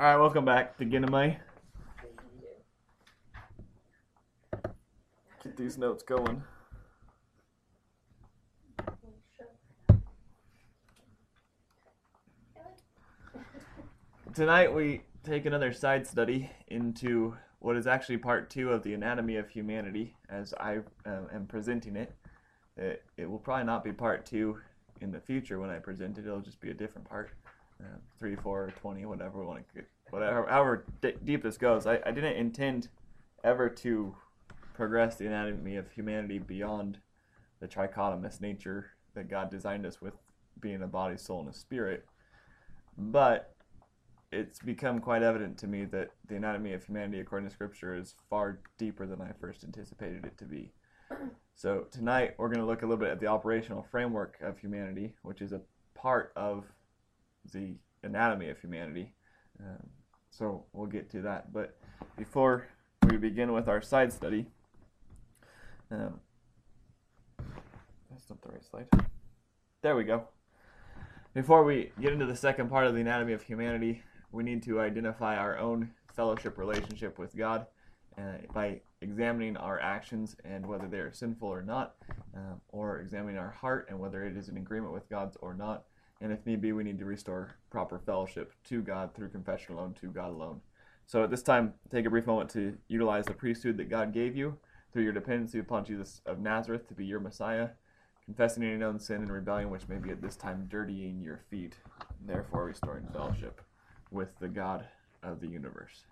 All right, welcome back to Ginamai. Get these notes going. Tonight we take another side study into what is actually part two of the anatomy of humanity as I uh, am presenting it. it. It will probably not be part two in the future when I present it. It'll just be a different part, three, four, twenty, whatever we want to get, whatever, however d- deep this goes. I, I didn't intend ever to progress the anatomy of humanity beyond the trichotomous nature that God designed us with, being a body, soul, and a spirit. But it's become quite evident to me that the anatomy of humanity, according to Scripture, is far deeper than I first anticipated it to be. So tonight we're going to look a little bit at the operational framework of humanity, which is a part of the anatomy of humanity. Um, so we'll get to that. But before we begin with our side study, um, that's not the right slide. There we go. Before we get into the second part of the anatomy of humanity, we need to identify our own fellowship relationship with God uh, by examining our actions and whether they are sinful or not, uh, or examining our heart and whether it is in agreement with God's or not. And if need be, we need to restore proper fellowship to God through confession alone, to God alone. So at this time, take a brief moment to utilize the priesthood that God gave you through your dependency upon Jesus of Nazareth to be your Messiah, confessing any known sin and rebellion which may be at this time dirtying your feet, therefore restoring fellowship with the God of the universe.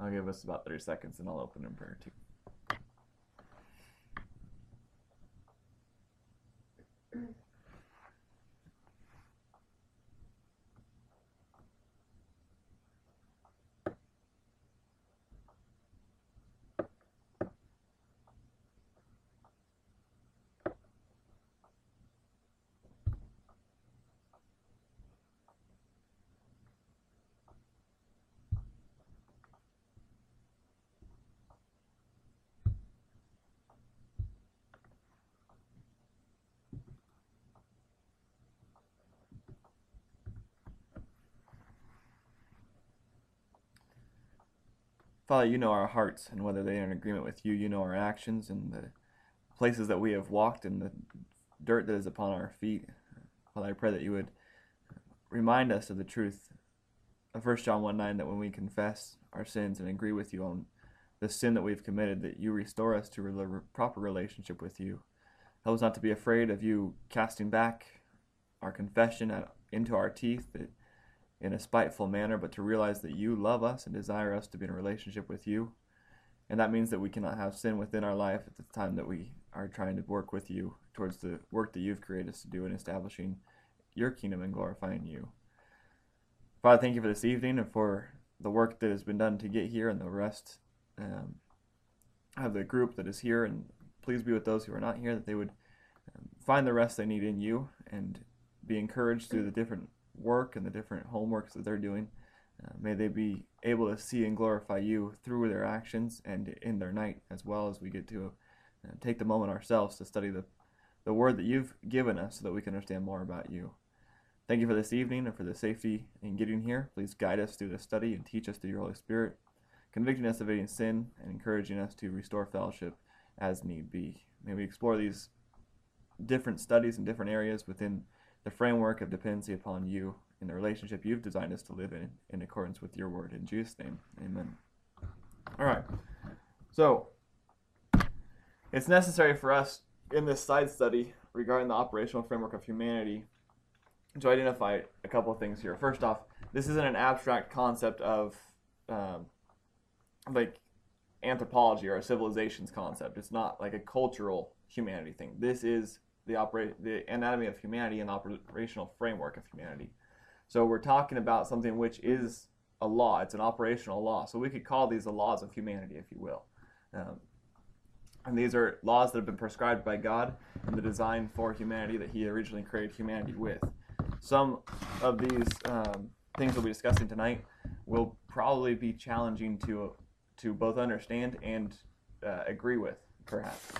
I'll give us about 30 seconds and I'll open in prayer too. Father, you know our hearts and whether they are in agreement with you. You know our actions and the places that we have walked and the dirt that is upon our feet. Father, I pray that you would remind us of the truth of 1 John 1 9 that when we confess our sins and agree with you on the sin that we've committed, that you restore us to a proper relationship with you. Help us not to be afraid of you casting back our confession uh, into our teeth, that in a spiteful manner, but to realize that you love us and desire us to be in a relationship with you. And that means that we cannot have sin within our life at the time that we are trying to work with you towards the work that you've created us to do in establishing your kingdom and glorifying you. Father, thank you for this evening and for the work that has been done to get here and the rest um, of the group that is here. And please be with those who are not here, that they would um, find the rest they need in you and be encouraged through the different work and the different homeworks that they're doing. Uh, may they be able to see and glorify you through their actions and in their night, as well as we get to uh, take the moment ourselves to study the, the word that you've given us so that we can understand more about you. Thank you for this evening and for the safety in getting here. Please guide us through the study and teach us through your Holy Spirit, convicting us of any sin and encouraging us to restore fellowship as need be. May we explore these different studies in different areas within the framework of dependency upon you in the relationship you've designed us to live in, in accordance with your word. In Jesus' name, amen. All right. So, it's necessary for us in this side study regarding the operational framework of humanity to identify a couple of things here. First off, this isn't an abstract concept of um, like anthropology or a civilizations concept. It's not like a cultural humanity thing. This is the the anatomy of humanity and operational framework of humanity. So we're talking about something which is a law. It's an operational law. So we could call these the laws of humanity, if you will. Um, and these are laws that have been prescribed by God in the design for humanity that He originally created humanity with. Some of these um, things we'll be discussing tonight will probably be challenging to to both understand and uh, agree with, perhaps.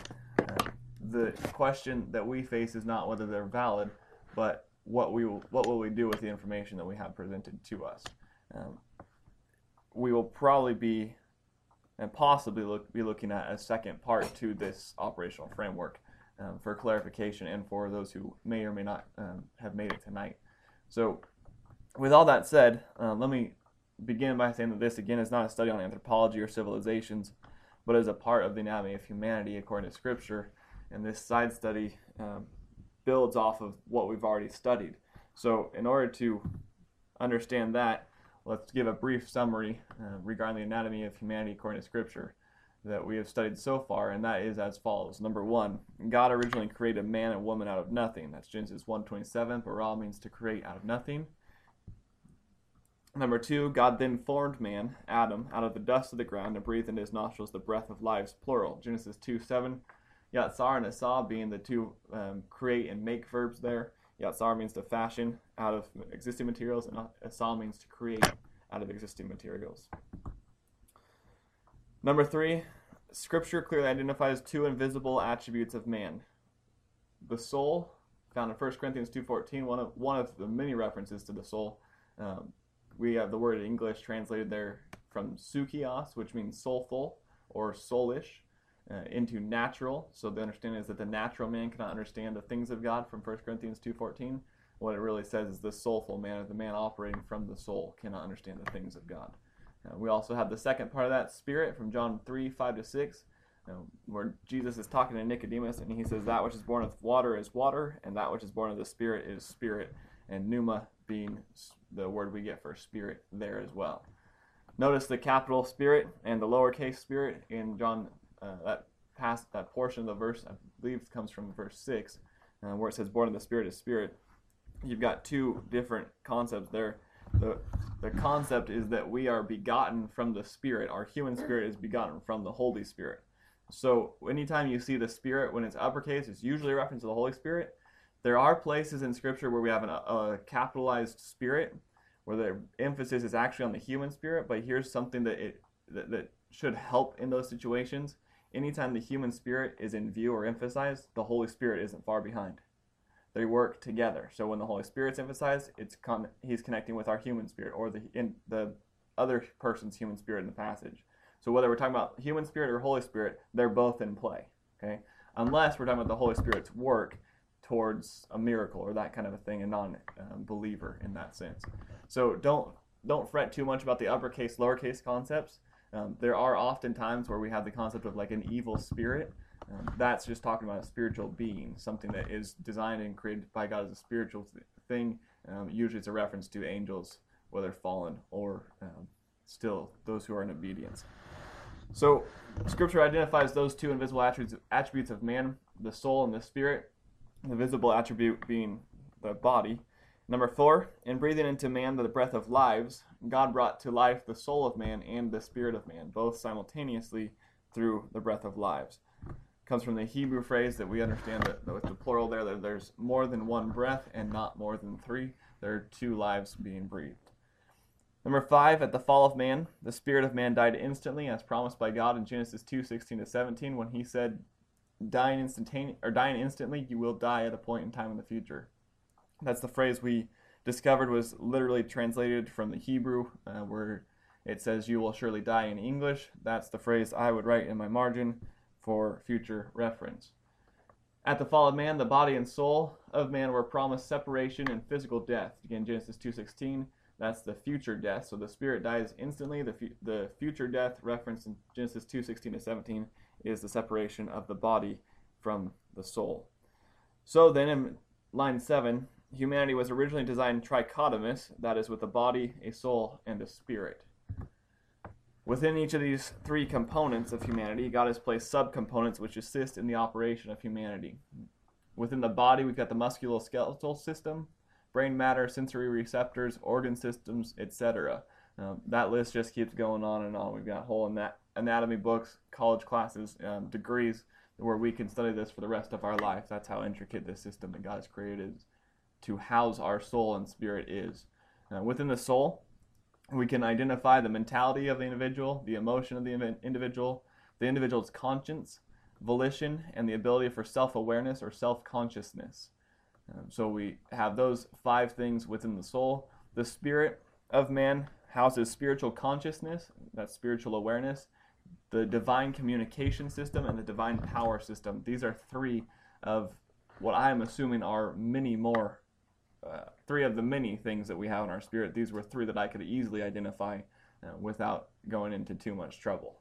The question that we face is not whether they're valid, but what we will, what will we do with the information that we have presented to us. Um, will probably be and possibly look, be looking at a second part to this operational framework um, for clarification and for those who may or may not um, have made it tonight. So, with all that said, uh, let me begin by saying that this again is not a study on anthropology or civilizations, but is a part of the anatomy of humanity according to Scripture. And this side study um, builds off of what we've already studied. So, in order to understand that, let's give a brief summary uh, regarding the anatomy of humanity according to Scripture that we have studied so far, and that is as follows. Number one, God originally created man and woman out of nothing. That's Genesis 1.27. Bara means to create out of nothing. Number two, God then formed man, Adam, out of the dust of the ground and breathed into his nostrils the breath of life, plural. Genesis 2 7. Yatsar and Asah being the two um, create and make verbs there. Yatsar means to fashion out of existing materials, and Asah means to create out of existing materials. Number three, Scripture clearly identifies two invisible attributes of man. The soul, found in 1 Corinthians 2.14, one of, one of the many references to the soul. Um, we have the word in English translated there from sukios, which means soulful or soulish, uh, into natural. So the understanding is that the natural man cannot understand the things of God from 1 Corinthians 2.14. What it really says is the soulful man, the man operating from the soul, cannot understand the things of God. Uh, we also have the second part of that spirit from John 3 5 to 6, uh, where Jesus is talking to Nicodemus and he says, That which is born of water is water, and that which is born of the spirit is spirit. And pneuma being the word we get for spirit there as well. Notice the capital spirit and the lowercase spirit in John, uh, that past that portion of the verse, I believe comes from verse 6, uh, where it says, Born of the spirit is spirit. You've got two different concepts there the the concept is that we are begotten from the Spirit. Our human spirit is begotten from the Holy Spirit. So anytime you see the Spirit when it's uppercase, it's usually a reference to the Holy Spirit. There are places in Scripture where we have an, a capitalized spirit, where the emphasis is actually on the human spirit. But here's something that it that, that should help in those situations. Anytime the human spirit is in view or emphasized, the Holy Spirit isn't far behind they work together. So when the Holy Spirit's emphasized, it's con- he's connecting with our human spirit or the in the other person's human spirit in the passage. So whether we're talking about human spirit or Holy Spirit, they're both in play. Okay, unless we're talking about the Holy Spirit's work towards a miracle or that kind of a thing, a non-believer um, in that sense. So don't don't fret too much about the uppercase lowercase concepts. Um, there are often times where we have the concept of like an evil spirit um, that's just talking about a spiritual being, something that is designed and created by God as a spiritual thing. Um, usually, it's a reference to angels, whether fallen or um, still those who are in obedience. So, Scripture identifies those two invisible attributes, attributes of man: the soul and the spirit. The visible attribute being the body. Number four, in breathing into man the breath of lives, God brought to life the soul of man and the spirit of man, both simultaneously through the breath of lives comes from the Hebrew phrase that we understand that with the plural there, that there's more than one breath and not more than three. There are two lives being breathed. Number five, at the fall of man, the spirit of man died instantly, as promised by God in Genesis 2, 16 to 17, when he said, dying instantaneous or dying instantly, you will die at a point in time in the future. That's the phrase we discovered was literally translated from the Hebrew, uh, where it says you will surely die in English. That's the phrase I would write in my margin for future reference. At the fall of man, the body and soul of man were promised separation and physical death. Again, Genesis 2:16. That's the future death. So the spirit dies instantly. The, fu- the future death referenced in Genesis 2:16 to 17 is the separation of the body from the soul. So then, in line seven, humanity was originally designed trichotomous. That is, with a body, a soul, and a spirit. Within each of these three components of humanity, God has placed subcomponents which assist in the operation of humanity. Within the body, we've got the musculoskeletal system, brain matter, sensory receptors, organ systems, etc. Um, that list just keeps going on and on. We've got whole anatomy books, college classes, um, degrees where we can study this for the rest of our life. That's how intricate this system that God has created to house our soul and spirit is. Uh, within the soul, we can identify the mentality of the individual, the emotion of the individual, the individual's conscience, volition, and the ability for self awareness or self consciousness. Um, so we have those five things within the soul. The spirit of man houses spiritual consciousness, that spiritual awareness, the divine communication system, and the divine power system. These are three of what I am assuming are many more, uh, three of the many things that we have in our spirit. These were three that I could easily identify uh, without going into too much trouble.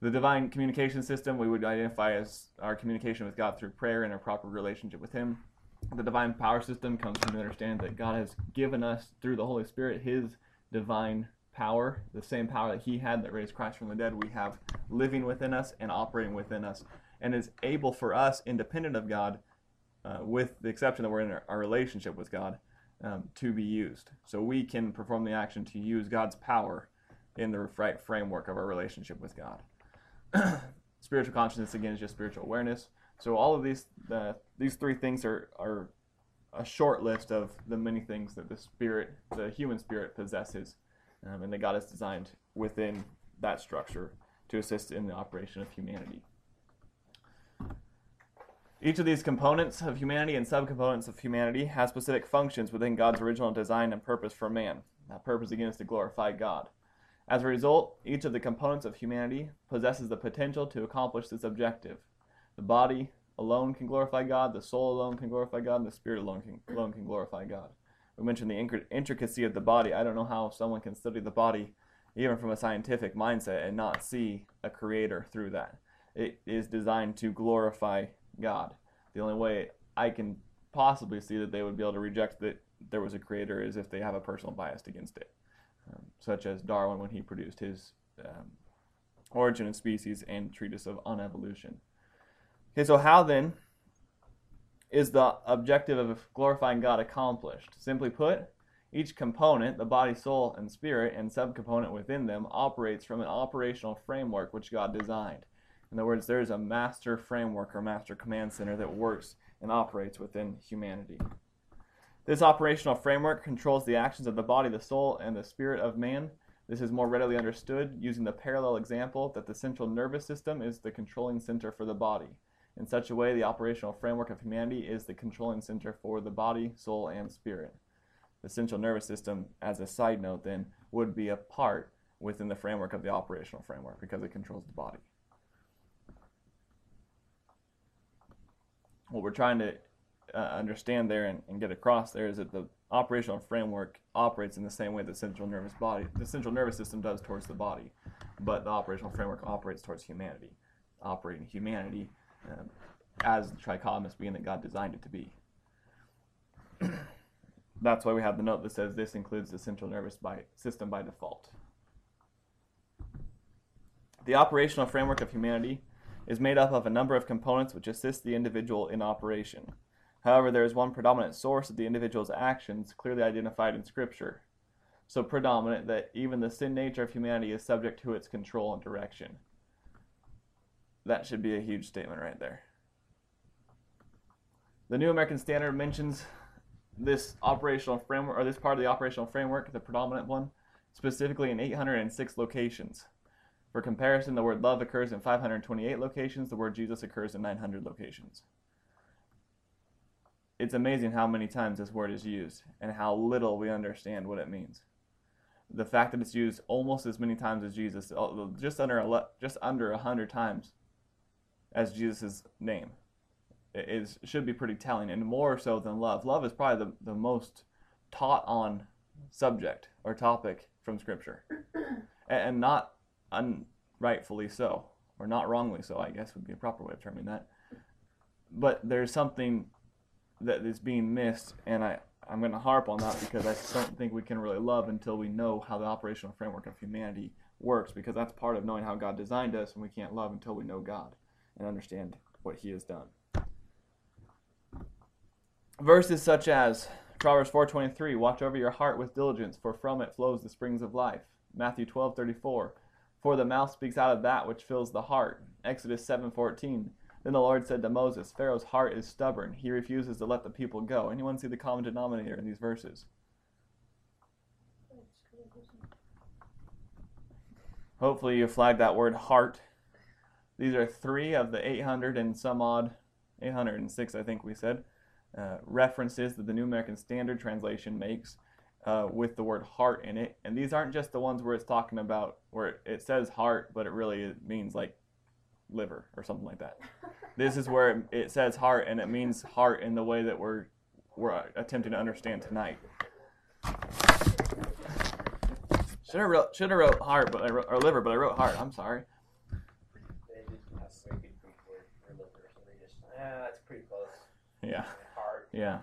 The divine communication system we would identify as our communication with God through prayer and a proper relationship with Him. The divine power system comes from the understanding that God has given us through the Holy Spirit His divine power, the same power that He had that raised Christ from the dead, we have living within us and operating within us, and is able for us, independent of God, uh, with the exception that we're in our, our relationship with God, um, to be used. So we can perform the action to use God's power in the right framework of our relationship with God. spiritual consciousness again is just spiritual awareness. So all of these uh, these three things are are a short list of the many things that the spirit, the human spirit, possesses, um, and that God has designed within that structure to assist in the operation of humanity. Each of these components of humanity and subcomponents of humanity has specific functions within God's original design and purpose for man. That purpose again is to glorify God. As a result, each of the components of humanity possesses the potential to accomplish this objective. The body alone can glorify God, the soul alone can glorify God, and the spirit alone can, alone can glorify God. We mentioned the intricacy of the body. I don't know how someone can study the body, even from a scientific mindset, and not see a creator through that. It is designed to glorify God. The only way I can possibly see that they would be able to reject that there was a creator is if they have a personal bias against it um, such as Darwin when he produced his um, Origin of Species and Treatise of On Evolution. Okay, so how then is the objective of glorifying God accomplished? Simply put, each component, the body, soul, and spirit, and subcomponent within them, operates from an operational framework which God designed. In other words, there is a master framework or master command center that works and operates within humanity. This operational framework controls the actions of the body, the soul, and the spirit of man. This is more readily understood using the parallel example that the central nervous system is the controlling center for the body. In such a way, the operational framework of humanity is the controlling center for the body, soul, and spirit. The central nervous system, as a side note, then, would be a part within the framework of the operational framework because it controls the body. What we're trying to uh, understand there and, and, get across there is that the operational framework operates in the same way the central nervous body, the central nervous system does towards the body, but the operational framework operates towards humanity, operating humanity um, as the trichotomous being that God designed it to be. That's why we have the note that says this includes the central nervous by, system by default. The operational framework of humanity is made up of a number of components which assist the individual in operation. However, there is one predominant source of the individual's actions clearly identified in Scripture. So predominant that even the sin nature of humanity is subject to its control and direction. That should be a huge statement right there. The New American Standard mentions this operational framework, or this part of the operational framework, the predominant one, specifically in 806 locations. For comparison, the word love occurs in 528 locations, the word Jesus occurs in 900 locations it's amazing how many times this word is used and how little we understand what it means. The fact that it's used almost as many times as Jesus, uh, just under just under a hundred times as Jesus' name, is should be pretty telling, and more so than love. Love is probably the, the most taught on subject or topic from Scripture, and not unrightfully so, or not wrongly so. I guess would be a proper way of terming that. But there's something that is being missed, and I, I'm going to harp on that because I don't think we can really love until we know how the operational framework of humanity works, because that's part of knowing how God designed us, and we can't love until we know God and understand what He has done. Verses such as Proverbs 4:23, "Watch over your heart with diligence, for from it flows the springs of life." Matthew 12:34, "For the mouth speaks out of that which fills the heart." Exodus 7:14, then the Lord said to Moses, Pharaoh's heart is stubborn. He refuses to let the people go. Anyone see the common denominator in these verses? Hopefully you flagged that word heart. These are three of the 800 and some odd, 806 I think we said, uh, references that the New American Standard Translation makes uh, with the word heart in it. And these aren't just the ones where it's talking about where it, it says heart, but it really means like liver or something like that. this is where it, it says heart, and it means heart in the way that we're we're attempting to understand tonight. Should have wrote should have wrote heart, but I wrote, or liver, but I wrote heart. I'm sorry. They didn't have a very good Greek word for liver, so they just, that's pretty close. Yeah, Heart. yeah.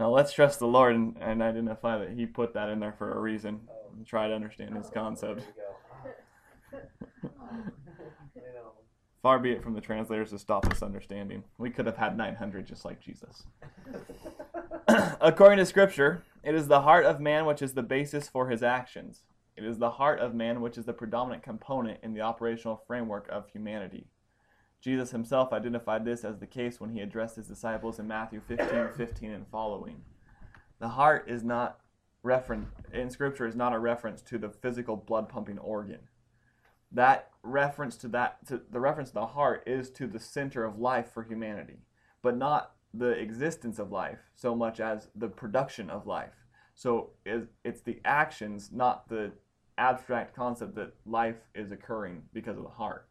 Now let's trust the Lord and, and identify that He put that in there for a reason. And try to understand His concept. There we go. You know, Far be it from the translators to stop this understanding. We could have had 900 just like Jesus. According to Scripture, it is the heart of man which is the basis for his actions. It is the heart of man which is the predominant component in the operational framework of humanity. Jesus himself identified this as the case when he addressed his disciples in Matthew 15, 15 and following. The heart is not reference in Scripture is not a reference to the physical blood pumping organ. That reference to that to the reference to the heart is to the center of life for humanity, but not the existence of life so much as the production of life. So it's the actions, not the abstract concept that life is occurring because of the heart.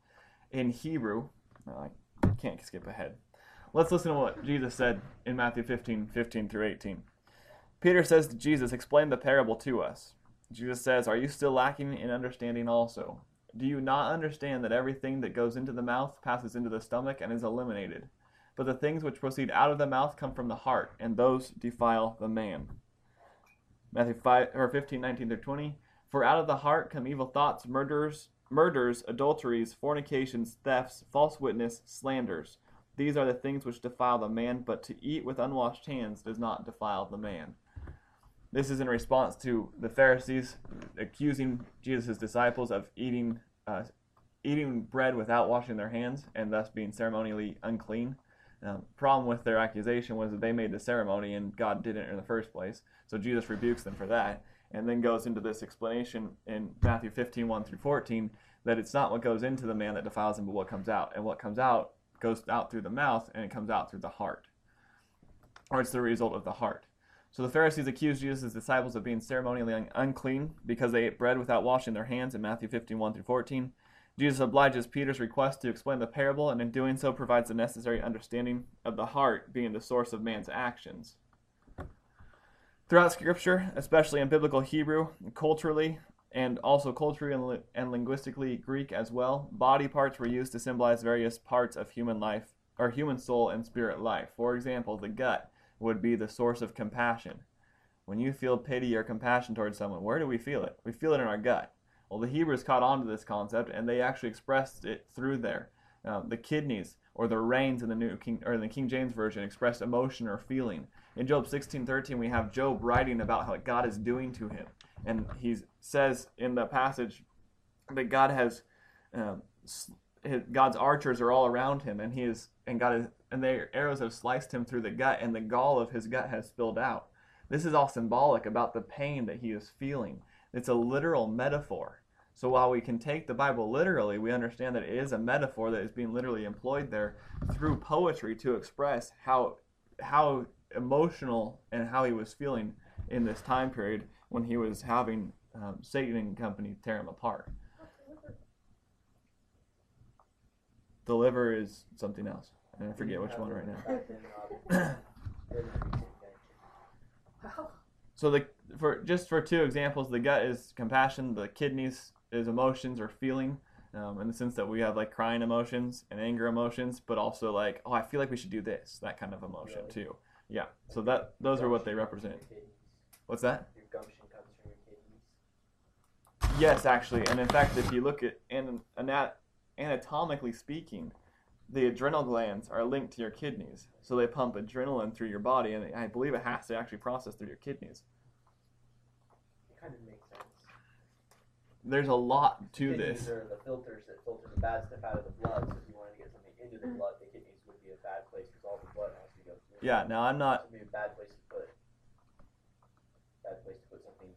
In Hebrew, I can't skip ahead. Let's listen to what Jesus said in Matthew 15, 15 through 18. Peter says to Jesus, Explain the parable to us. Jesus says, Are you still lacking in understanding also? Do you not understand that everything that goes into the mouth passes into the stomach and is eliminated? But the things which proceed out of the mouth come from the heart, and those defile the man. Matthew 5 or 15, 19 through 20. For out of the heart come evil thoughts, murders, murders, adulteries, fornications, thefts, false witness, slanders. These are the things which defile the man, but to eat with unwashed hands does not defile the man. This is in response to the Pharisees accusing Jesus' disciples of eating uh, eating bread without washing their hands and thus being ceremonially unclean. Um, problem with their accusation was that they made the ceremony and God didn't in the first place. So Jesus rebukes them for that and then goes into this explanation in Matthew 15, 1 through 14, that it's not what goes into the man that defiles him, but what comes out. And what comes out goes out through the mouth and it comes out through the heart. Or it's the result of the heart. So the Pharisees accused Jesus' disciples of being ceremonially unclean because they ate bread without washing their hands in Matthew 15, 1 through 14. Jesus obliges Peter's request to explain the parable, and in doing so provides the necessary understanding of the heart being the source of man's actions. Throughout Scripture, especially in biblical Hebrew, culturally, and also culturally and, and linguistically Greek as well, body parts were used to symbolize various parts of human life, or human soul and spirit life. For example, the gut would be the source of compassion. When you feel pity or compassion towards someone, where do we feel it? We feel it in our gut. Well, the Hebrews caught on to this concept, and they actually expressed it through there. Um, the kidneys or the reins in the new King or in the King James version expressed emotion or feeling. In Job 16:13, we have Job writing about how God is doing to him, and he says in the passage that God has um, his, God's archers are all around him, and he is and God is and their arrows have sliced him through the gut, and the gall of his gut has spilled out. This is all symbolic about the pain that he is feeling. It's a literal metaphor. So while we can take the Bible literally, we understand that it is a metaphor that is being literally employed there through poetry to express how how emotional and how he was feeling in this time period when he was having um, Satan and company tear him apart. The liver is something else. And I forget which one right now. So the for just for two examples, the gut is compassion, the kidneys is emotions or feeling, um, in the sense that we have like crying emotions and anger emotions, but also like oh I feel like we should do this that kind of emotion Really? too. Yeah. So that those are what they represent. What's that? Your gumption comes from your kidneys. Yes, actually, and in fact, if you look at an, anat- anatomically speaking, the adrenal glands are linked to your kidneys, so they pump adrenaline through your body, and I believe it has to actually process through your kidneys. It kind of makes sense. There's a lot to kidneys this. are the filters that filter the bad stuff out of the blood. So if you wanted to get something into the mm. blood, the kidneys would be a bad place because all the blood has to go through. Yeah. Now I'm not. It would be a bad place to put. Bad place to put something.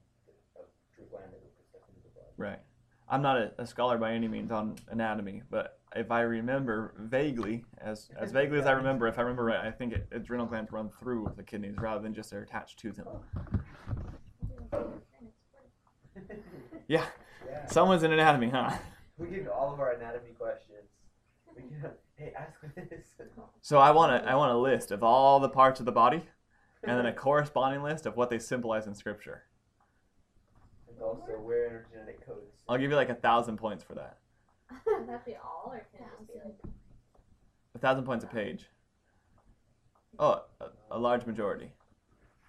A true gland that would put stuff into the blood. Right. I'm not a, a scholar by any means on anatomy, but if I remember vaguely, as as vaguely as I remember, if I remember right, I think it, adrenal glands run through the kidneys rather than just they're attached to them. Yeah, Yeah. someone's in anatomy, huh? We give all of our anatomy questions. We can, hey, ask this. So I want to I want a list of all the parts of the body, and then a corresponding list of what they symbolize in Scripture. And also, where in our genetic codes. I'll give you like a thousand points for that. Would that be all, or can it just be like A thousand points a page. Oh, a, a large majority.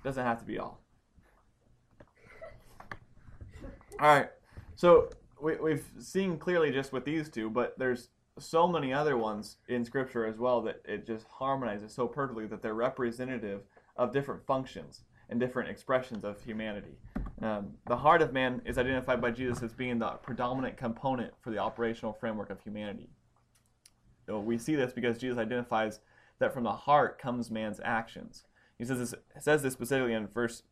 Doesn't have to be all. All right. So we, we've seen clearly just with these two, but there's so many other ones in Scripture as well that it just harmonizes so perfectly that they're representative of different functions and different expressions of humanity. Um, the heart of man is identified by Jesus as being the predominant component for the operational framework of humanity. So we see this because Jesus identifies that from the heart comes man's actions. He says this, says this specifically in verse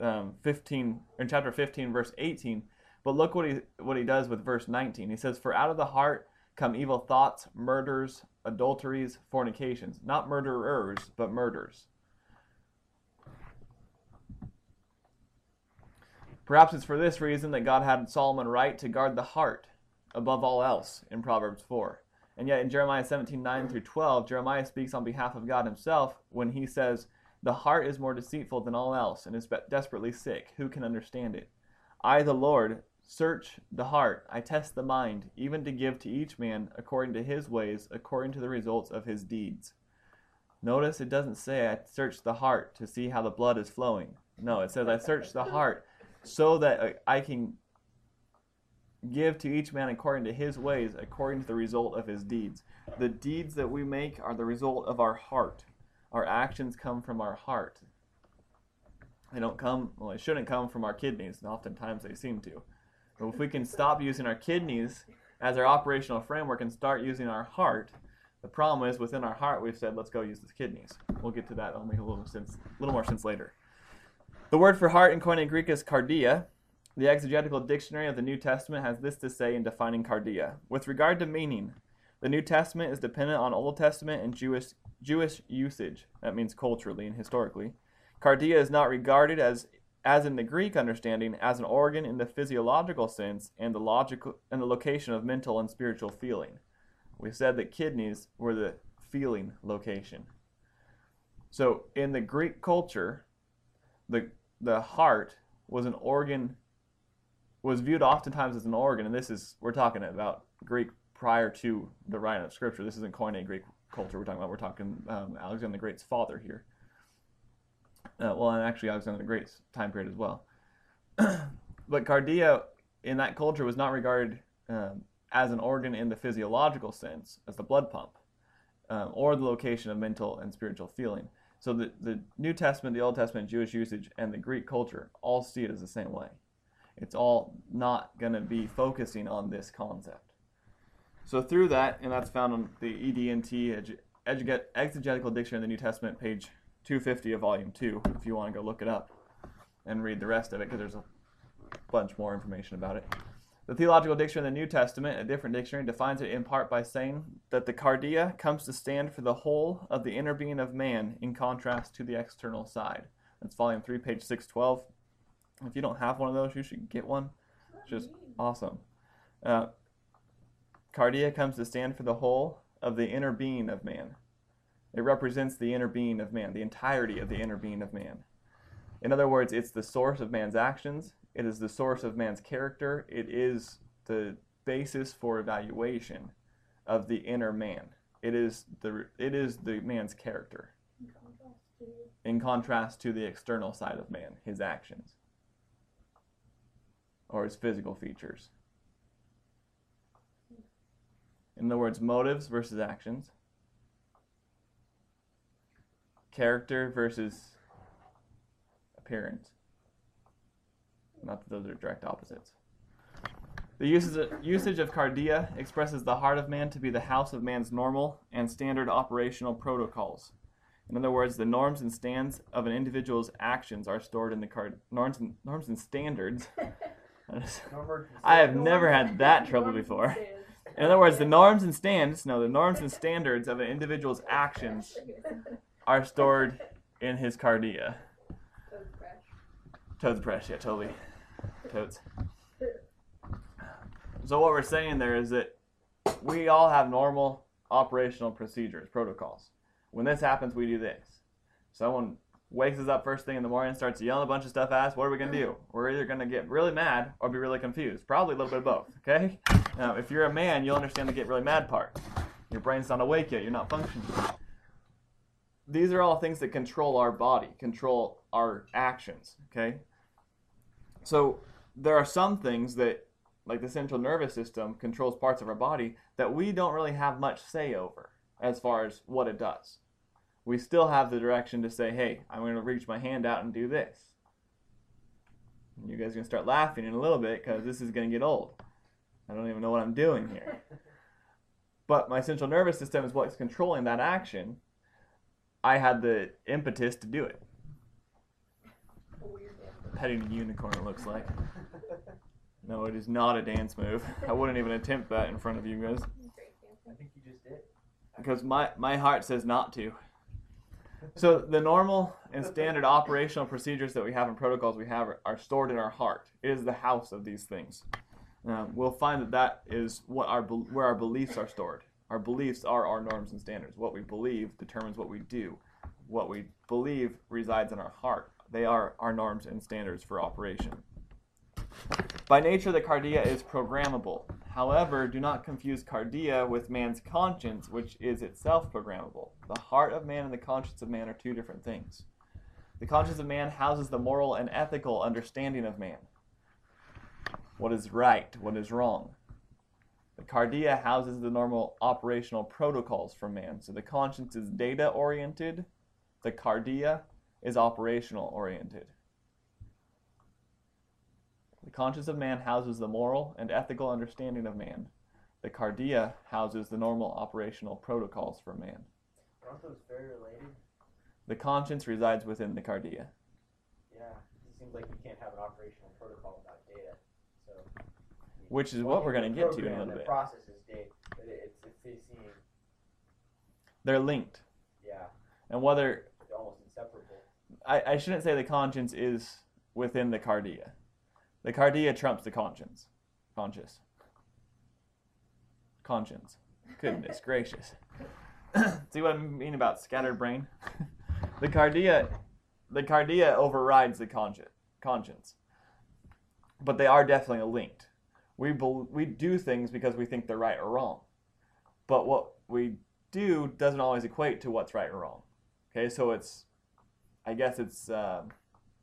um, 15, in chapter 15, verse 18. But look what he what he does with verse 19. He says, "For out of the heart come evil thoughts, murders, adulteries, fornications. Not murderers, but murders." Perhaps it's for this reason that God had Solomon write to guard the heart above all else in Proverbs 4. And yet in Jeremiah 17, 9 through 12, Jeremiah speaks on behalf of God himself when he says, The heart is more deceitful than all else and is desperately sick. Who can understand it? I, the Lord, search the heart. I test the mind, even to give to each man according to his ways, according to the results of his deeds. Notice it doesn't say I search the heart to see how the blood is flowing. No, it says I search the heart so that I can give to each man according to his ways, according to the result of his deeds. The deeds that we make are the result of our heart. Our actions come from our heart. They don't come, well, they shouldn't come from our kidneys, and oftentimes they seem to. But if we can stop using our kidneys as our operational framework and start using our heart, the problem is within our heart we've said, let's go use the kidneys. We'll get to that. I'll make a little sense, a little more sense later. The word for heart in Koine Greek is cardia. The Exegetical Dictionary of the New Testament has this to say in defining cardia. With regard to meaning, the New Testament is dependent on Old Testament and Jewish Jewish usage. That means culturally and historically. Cardia is not regarded as as in the Greek understanding as an organ in the physiological sense and the logical and the location of mental and spiritual feeling. We said that kidneys were the feeling location. So in the Greek culture, the the heart was an organ was viewed oftentimes as an organ and this is we're talking about greek prior to the writing of scripture this isn't koine greek culture we're talking about we're talking um, alexander the great's father here uh, well and actually alexander the great's time period as well but cardia in that culture was not regarded um, as an organ in the physiological sense as the blood pump um, or the location of mental and spiritual feeling so the, the New Testament, the Old Testament, Jewish usage, and the Greek culture all see it as the same way. It's all not going to be focusing on this concept. So through that, and that's found on the EDNT Exegetical Dictionary of the New Testament, page 250 of volume 2, if you want to go look it up and read the rest of it, because there's a bunch more information about it. The Theological Dictionary of the New Testament, a different dictionary, defines it in part by saying that the cardia comes to stand for the whole of the inner being of man in contrast to the external side. That's volume 3, page 612. If you don't have one of those, you should get one. It's just awesome. Uh, cardia comes to stand for the whole of the inner being of man. It represents the inner being of man, the entirety of the inner being of man. In other words, it's the source of man's actions, it is the source of man's character. It is the basis for evaluation of the inner man. It is the it is the man's character in contrast to in contrast to the external side of man, his actions or his physical features. In other words, motives versus actions, character versus appearance. Not that those are direct opposites. The usage of, cardia expresses the heart of man to be the house of man's normal and standard operational protocols. In other words, the norms and stands of an individual's actions are stored in the card norms and norms and standards. I have never had that trouble before. In other words, the norms and stands, no, the norms and standards of an individual's actions are stored in his cardia. Toad's fresh, yeah, totally. Toads. So what we're saying there is that we all have normal operational procedures, protocols. When this happens, we do this. Someone wakes us up first thing in the morning, starts yelling a bunch of stuff at us. What are we gonna do? We're either gonna get really mad or be really confused. Probably a little bit of both. Okay. Now, if you're a man, you'll understand the get really mad part. Your brain's not awake yet. You're not functioning. These are all things that control our body, control our actions. Okay. So there are some things that, like the central nervous system, controls parts of our body that we don't really have much say over as far as what it does. We still have the direction to say, hey, I'm going to reach my hand out and do this. And you guys are going to start laughing in a little bit because this is going to get old. I don't even know what I'm doing here. But my central nervous system is what's controlling that action. I had the impetus to do it. Petting a unicorn, it looks like. No, it is not a dance move. I wouldn't even attempt that in front of you guys I think you just did. because my, my heart says not to. So the normal and standard operational procedures that we have and protocols we have are, are stored in our heart. It is the house of these things. Um, we'll find that that is what our where our beliefs are stored. Our beliefs are our norms and standards. What we believe determines what we do. What we believe resides in our heart. They are our norms and standards for operation. By nature, the cardia is programmable. However, do not confuse cardia with man's conscience, which is itself programmable. The heart of man and the conscience of man are two different things. The conscience of man houses the moral and ethical understanding of man. What is right, what is wrong. The cardia houses the normal operational protocols for man. So the conscience is data oriented, the cardia is operational oriented. The conscience of man houses the moral and ethical understanding of man. The cardia houses the normal operational protocols for man. Aren't those very related? The conscience resides within the cardia. Yeah. It seems like you can't have an operational protocol without data. So. Which is what we're gonna get to in a little bit. processes data, but it, it's it's seem They're linked. yeah And whether they're almost inseparable. I, I shouldn't say the conscience is within the cardia. The cardia trumps the conscience. Conscious. Conscience. Goodness gracious. See what I mean about scattered brain? the cardia the cardia overrides the conscience conscience. But they are definitely linked. We bel we do things because we think they're right or wrong. But what we do doesn't always equate to what's right or wrong. Okay, so it's I guess it's um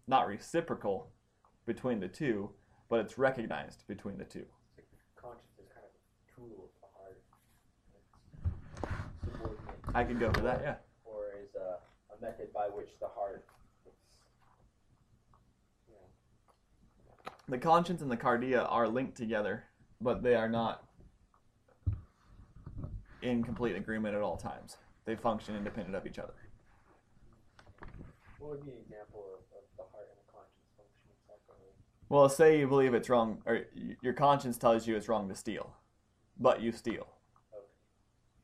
not reciprocal between the two, but it's recognized between the two. It's like the conscience is kind of a tool of the heart. It's subordinate I could go for that, yeah. or is a, a method by which the heart it's, you know, The conscience and the cardia are linked together, but they are not in complete agreement at all times. They function independent of each other. what would be an example of, of the heart and the conscience functioning separately? Well, say you believe it's wrong, or your conscience tells you it's wrong to steal, but you steal. Okay.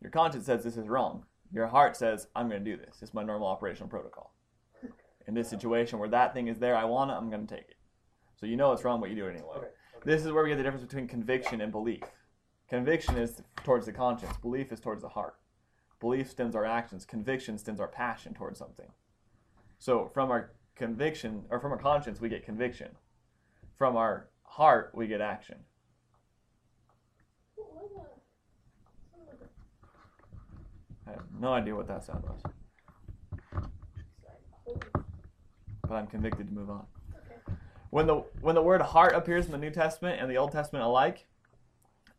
Your conscience says this is wrong. Your heart says, I'm going to do this. It's my normal operational protocol. Okay. In this situation where that thing is there, I want it, I'm going to take it. So you know it's wrong, but you do it anyway. Okay. okay. This is where we get the difference between conviction and belief. Conviction is towards the conscience, belief is towards the heart. Belief stems our actions, conviction stems our passion towards something. So from our conviction, or from our conscience, we get conviction. From our heart, we get action. I have no idea what that sound was, but I'm convicted to move on. When the when the word heart appears in the New Testament and the Old Testament alike,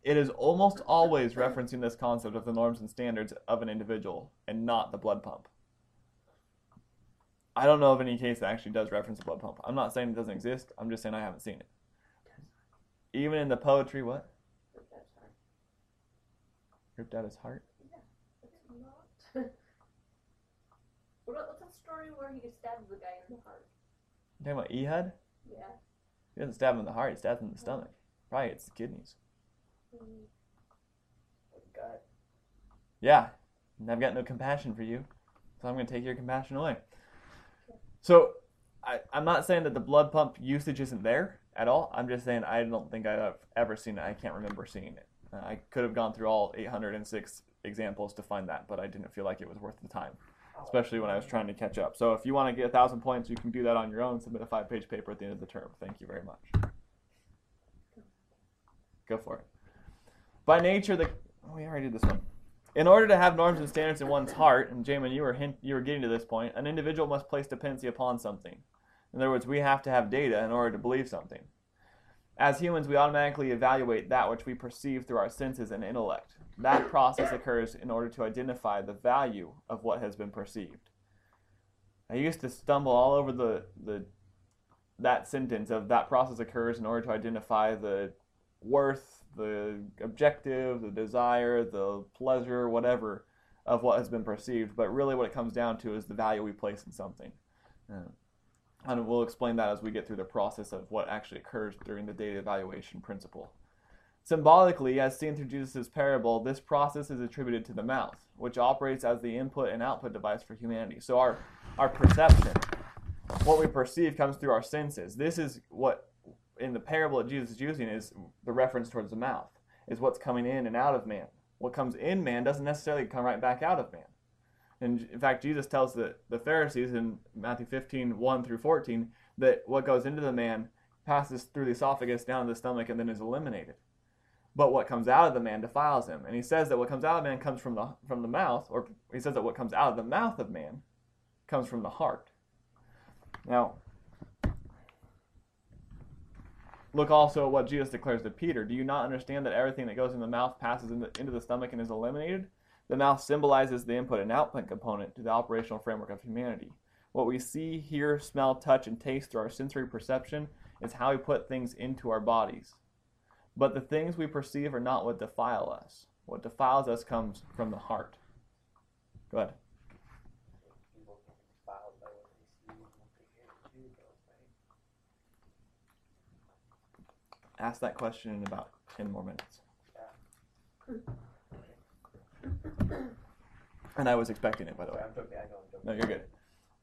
it is almost always referencing this concept of the norms and standards of an individual and not the blood pump. I don't know of any case that actually does reference the blood pump. I'm not saying it doesn't exist. I'm just saying I haven't seen it. Even in the poetry, what? Ripped out his heart. What about, what's that story where he just stabs the guy in the heart? You talking about Ehud? He doesn't stab him in the heart. He stabs him in the stomach. Probably it's the kidneys. Mm. Gut. Yeah, and I've got no compassion for you, so I'm going to take your compassion away. So, I, I'm not saying that the blood pump usage isn't there. at all. I'm just saying I don't think I've ever seen it. I can't remember seeing it. Uh, I could have gone through all 806 examples to find that, but I didn't feel like it was worth the time, especially when I was trying to catch up. So if you want to get a thousand points, you can do that on your own. Submit a five-page paper at the end of the term. Thank you very much. Go for it. By nature, the oh, we already did this one. In order to have norms and standards in one's heart, and Jamin, you were hint, you were getting to this point, an individual must place dependency upon something. In other words, we have to have data in order to believe something. As humans, we automatically evaluate that which we perceive through our senses and intellect. That process occurs in order to identify the value of what has been perceived. I used to stumble all over the, the that sentence of that process occurs in order to identify the worth, the objective, the desire, the pleasure, whatever of what has been perceived. But really, what it comes down to is the value we place in something. Uh, and we'll explain that as we get through the process of what actually occurs during the data evaluation principle. Symbolically, as seen through Jesus' parable, this process is attributed to the mouth, which operates as the input and output device for humanity. So our, our perception, what we perceive comes through our senses. This is what in the parable that Jesus is using is the reference towards the mouth, is what's coming in and out of man. What comes in man doesn't necessarily come right back out of man. And in fact, Jesus tells the, the Pharisees in Matthew 15, 1 through 14, that what goes into the man passes through the esophagus down to the stomach and then is eliminated. But what comes out of the man defiles him. And he says that what comes out of man comes from the, from the mouth, or he says that what comes out of the mouth of man comes from the heart. Now, look also at what Jesus declares to Peter. Do you not understand that everything that goes in the mouth passes in the, into the stomach and is eliminated? The mouth symbolizes the input and output component to the operational framework of humanity. What we see, hear, smell, touch, and taste through our sensory perception is how we put things into our bodies. But the things we perceive are not what defile us. What defiles us comes from the heart. Go ahead. People can be defiled by what they see and what they hear too, though, right? Ask that question in about 10 more minutes. And I was expecting it, by the way. I'm joking. I know I'm joking. No, you're good.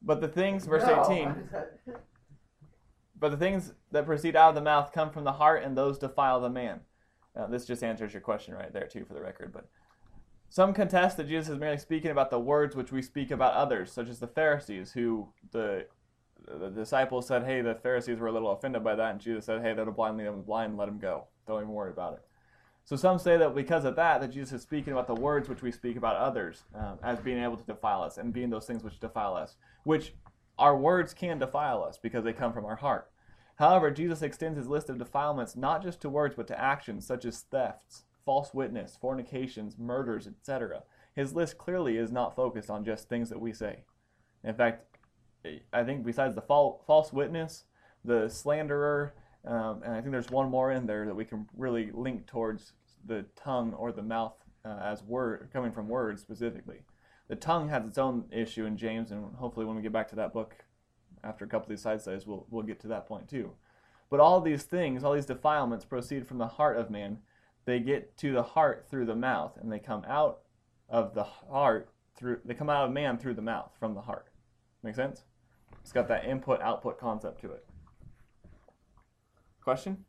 But the things, verse 18, I'm just- but the things that proceed out of the mouth come from the heart, and those defile the man. This just answers your question right there, too, for the record. But some contest that Jesus is merely speaking about the words which we speak about others, such as the Pharisees, who the the disciples said, "Hey, the Pharisees were a little offended by that," and Jesus said, "Hey, that'll blind lead them blind, let them go. Don't even worry about it." So some say that because of that, that Jesus is speaking about the words which we speak about others um, as being able to defile us and being those things which defile us, which our words can defile us because they come from our heart. However, Jesus extends his list of defilements not just to words but to actions such as thefts, false witness, fornications, murders, etc. His list clearly is not focused on just things that we say. In fact, I think besides the false witness, the slanderer, um, and I think there's one more in there that we can really link towards the tongue or the mouth uh, as word coming from words specifically. The tongue has its own issue in James, and hopefully when we get back to that book after a couple of these side studies, we'll we'll get to that point too. But all these things, all these defilements, proceed from the heart of man. They get to the heart through the mouth, and they come out of the heart through. They come out of man through the mouth from the heart. Make sense? It's got that input output concept to it. Question?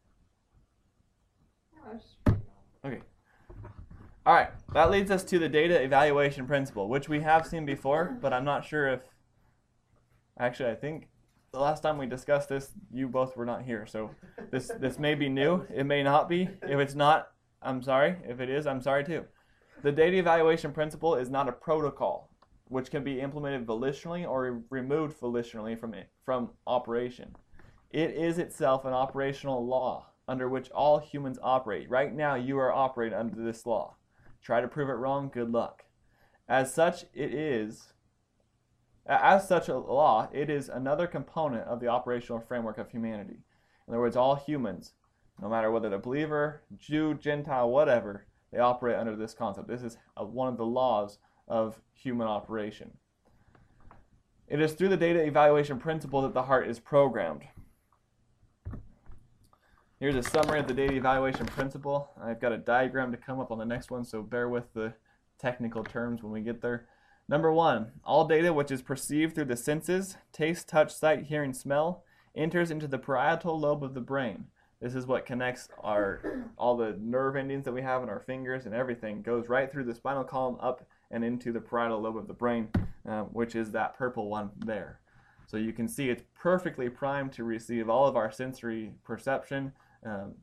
Okay. All right. That leads us to the data evaluation principle, which we have seen before, but I'm not sure if. Actually, I think the last time we discussed this, you both were not here, so this this may be new. It may not be. If it's not, I'm sorry. If it is, I'm sorry too. The data evaluation principle is not a protocol, which can be implemented volitionally or removed volitionally from it, from operation. It is itself an operational law under which all humans operate. Right now, you are operating under this law. Try to prove it wrong, good luck. As such, it is, as such a law, it is another component of the operational framework of humanity. In other words, all humans, no matter whether they're believer, Jew, Gentile, whatever, they operate under this concept. This is a, one of the laws of human operation. It is through the data evaluation principle that the heart is programmed. Here's a summary of the data evaluation principle. I've got a diagram to come up on the next one, so bear with the technical terms when we get there. Number one, all data which is perceived through the senses taste, touch, sight, hearing, smell enters into the parietal lobe of the brain. This is what connects our all the nerve endings that we have in our fingers and everything goes right through the spinal column up and into the parietal lobe of the brain, uh, which is that purple one there. So you can see it's perfectly primed to receive all of our sensory perception um,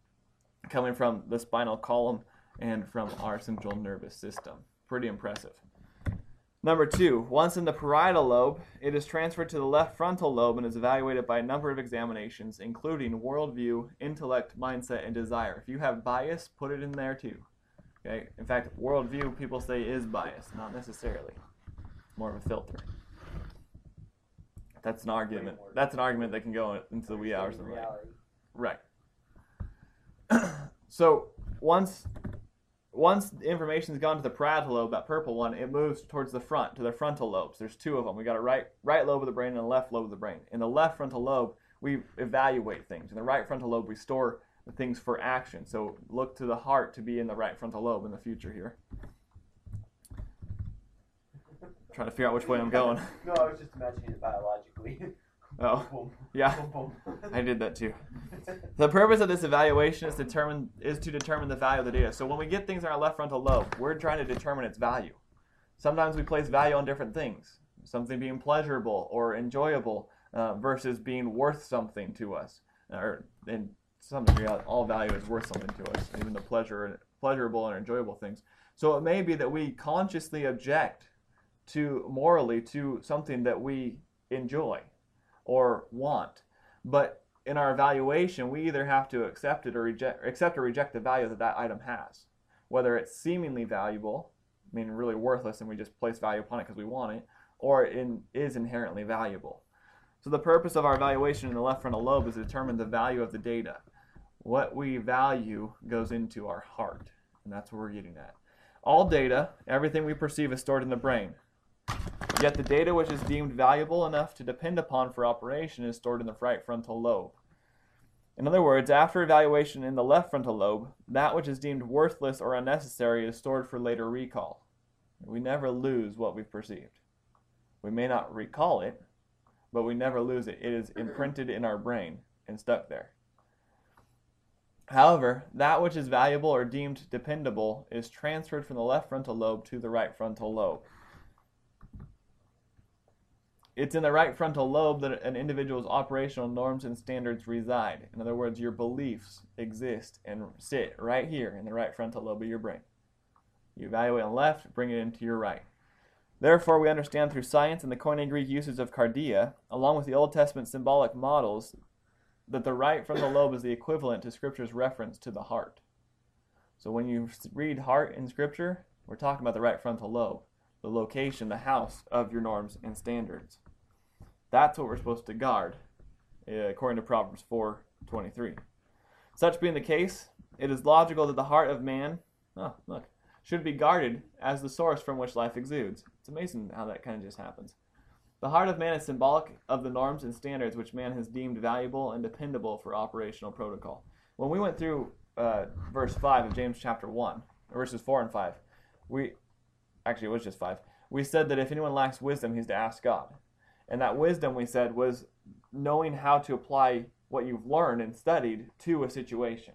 coming from the spinal column and from our central nervous system. Pretty impressive. Number two, once in the parietal lobe, it is transferred to the left frontal lobe and is evaluated by a number of examinations, including worldview, intellect, mindset, and desire. If you have bias, put it in there too. Okay. In fact, worldview people say is bias, not necessarily. More of a filter. That's an argument. That's an argument that can go into the wee hours of the night. Right. so once once the information's gone to the parietal lobe, that purple one, it moves towards the front to the frontal lobes. There's two of them. We got a right right lobe of the brain and a left lobe of the brain. In the left frontal lobe, we evaluate things. In the right frontal lobe, we store the things for action. So look to the heart to be in the right frontal lobe in the future here. Trying to figure out which way I'm going. No, I was just imagining it biologically. Oh, yeah. I did that too. The purpose of this evaluation is determine is to determine the value of the data. So when we get things in our left frontal lobe, we're trying to determine its value. Sometimes we place value on different things, something being pleasurable or enjoyable uh, versus being worth something to us. Or in some degree, all value is worth something to us, even the pleasure, pleasurable and enjoyable things. So it may be that we consciously object to morally to something that we enjoy or want, but in our evaluation, we either have to accept it or reject, accept or reject the value that that item has, whether it's seemingly valuable, meaning really worthless, and we just place value upon it because we want it, or it is inherently valuable. So the purpose of our evaluation in the left frontal lobe is to determine the value of the data. What we value goes into our heart, and that's what we're getting at. All data, everything we perceive, is stored in the brain. Yet the data which is deemed valuable enough to depend upon for operation is stored in the right frontal lobe. In other words, after evaluation in the left frontal lobe, that which is deemed worthless or unnecessary is stored for later recall. We never lose what we've perceived. We may not recall it, but we never lose it. It is imprinted in our brain and stuck there. However, that which is valuable or deemed dependable is transferred from the left frontal lobe to the right frontal lobe. It's in the right frontal lobe that an individual's operational norms and standards reside. In other words, your beliefs exist and sit right here in the right frontal lobe of your brain. You evaluate on the left, bring it into your right. Therefore, we understand through science and the Koine Greek usage of cardia, along with the Old Testament symbolic models, that the right frontal lobe is the equivalent to Scripture's reference to the heart. So when you read heart in Scripture, we're talking about the right frontal lobe, the location, the house of your norms and standards. That's what we're supposed to guard, uh, according to Proverbs 4:23. Such being the case, it is logical that the heart of man, oh, look, should be guarded as the source from which life exudes. It's amazing how that kind of just happens. The heart of man is symbolic of the norms and standards which man has deemed valuable and dependable for operational protocol. When we went through uh, verse 5 of James chapter 1, verses 4 and 5, we actually it was just 5. We said that if anyone lacks wisdom, he's to ask God. And that wisdom, we said, was knowing how to apply what you've learned and studied to a situation.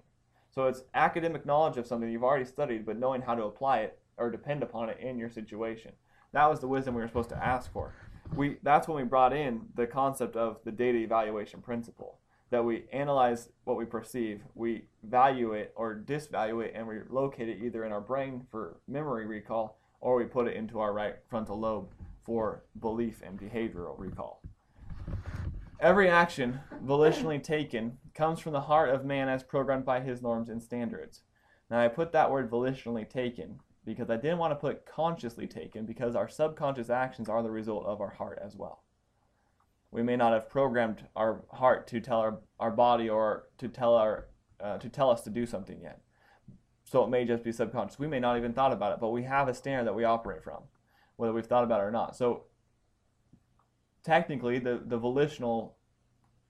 So it's academic knowledge of something you've already studied, but knowing how to apply it or depend upon it in your situation. That was the wisdom we were supposed to ask for. We that's when we brought in the concept of the data evaluation principle. That we analyze what we perceive, we value it or disvalue it, and we locate it either in our brain for memory recall or we put it into our right frontal lobe for belief and behavioral recall. Every action volitionally taken comes from the heart of man as programmed by his norms and standards. Now, I put that word volitionally taken because I didn't want to put consciously taken because our subconscious actions are the result of our heart as well. We may not have programmed our heart to tell our, our body or to tell our uh, to tell us to do something yet. So it may just be subconscious. We may not even thought about it, but we have a standard that we operate from, whether we've thought about it or not. So technically, the, the volitional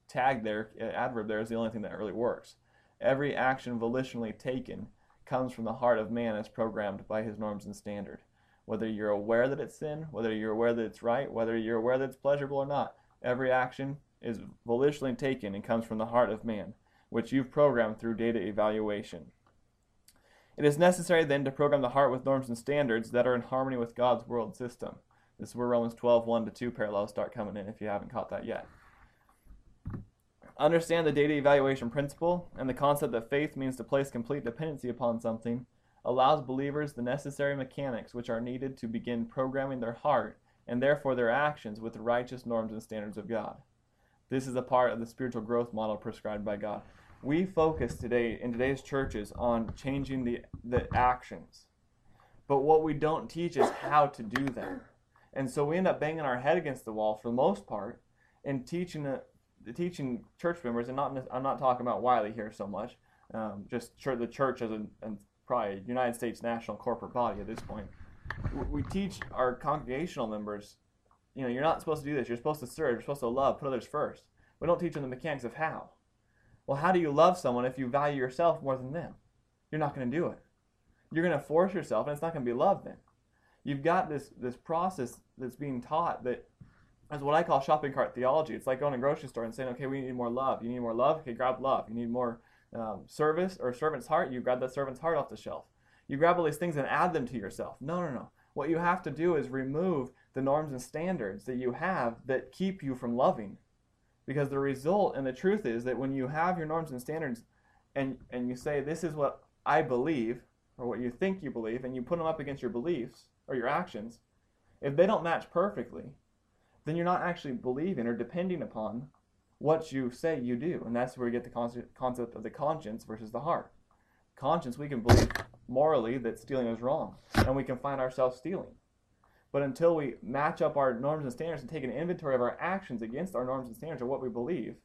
tag there, uh, adverb there, is the only thing that really works. Every action volitionally taken comes from the heart of man as programmed by his norms and standard. Whether you're aware that it's sin, whether you're aware that it's right, whether you're aware that it's pleasurable or not, every action is volitionally taken and comes from the heart of man, which you've programmed through data evaluation. It is necessary then to program the heart with norms and standards that are in harmony with God's world system. This is where Romans 12, 1 to 2 parallels start coming in if you haven't caught that yet. Understand the data evaluation principle and the concept that faith means to place complete dependency upon something allows believers the necessary mechanics which are needed to begin programming their heart and therefore their actions with the righteous norms and standards of God. This is a part of the spiritual growth model prescribed by God. We focus today in today's churches on changing the, the actions. But what we don't teach is how to do that. And so we end up banging our head against the wall for the most part and teaching the, teaching church members, and not I'm not talking about Wiley here so much, um, just the church as a, and probably United States national corporate body at this point. We teach our congregational members, you know, you're not supposed to do this. You're supposed to serve. You're supposed to love. Put others first. We don't teach them the mechanics of how. Well, how do you love someone if you value yourself more than them? You're not going to do it. You're going to force yourself, and it's not going to be love then. You've got this this process that's being taught that is what I call shopping cart theology. It's like going to a grocery store and saying, okay, we need more love. You need more love? Okay, grab love. You need more um, service or servant's heart, you grab that servant's heart off the shelf. You grab all these things and add them to yourself. No, no, no. What you have to do is remove the norms and standards that you have that keep you from loving. Because the result and the truth is that when you have your norms and standards and, and you say, this is what I believe, or what you think you believe, and you put them up against your beliefs or your actions, if they don't match perfectly, then you're not actually believing or depending upon what you say you do. And that's where we get the concept of the conscience versus the heart. Conscience, we can believe morally that stealing is wrong, and we can find ourselves stealing. But until we match up our norms and standards and take an inventory of our actions against our norms and standards or what we believe,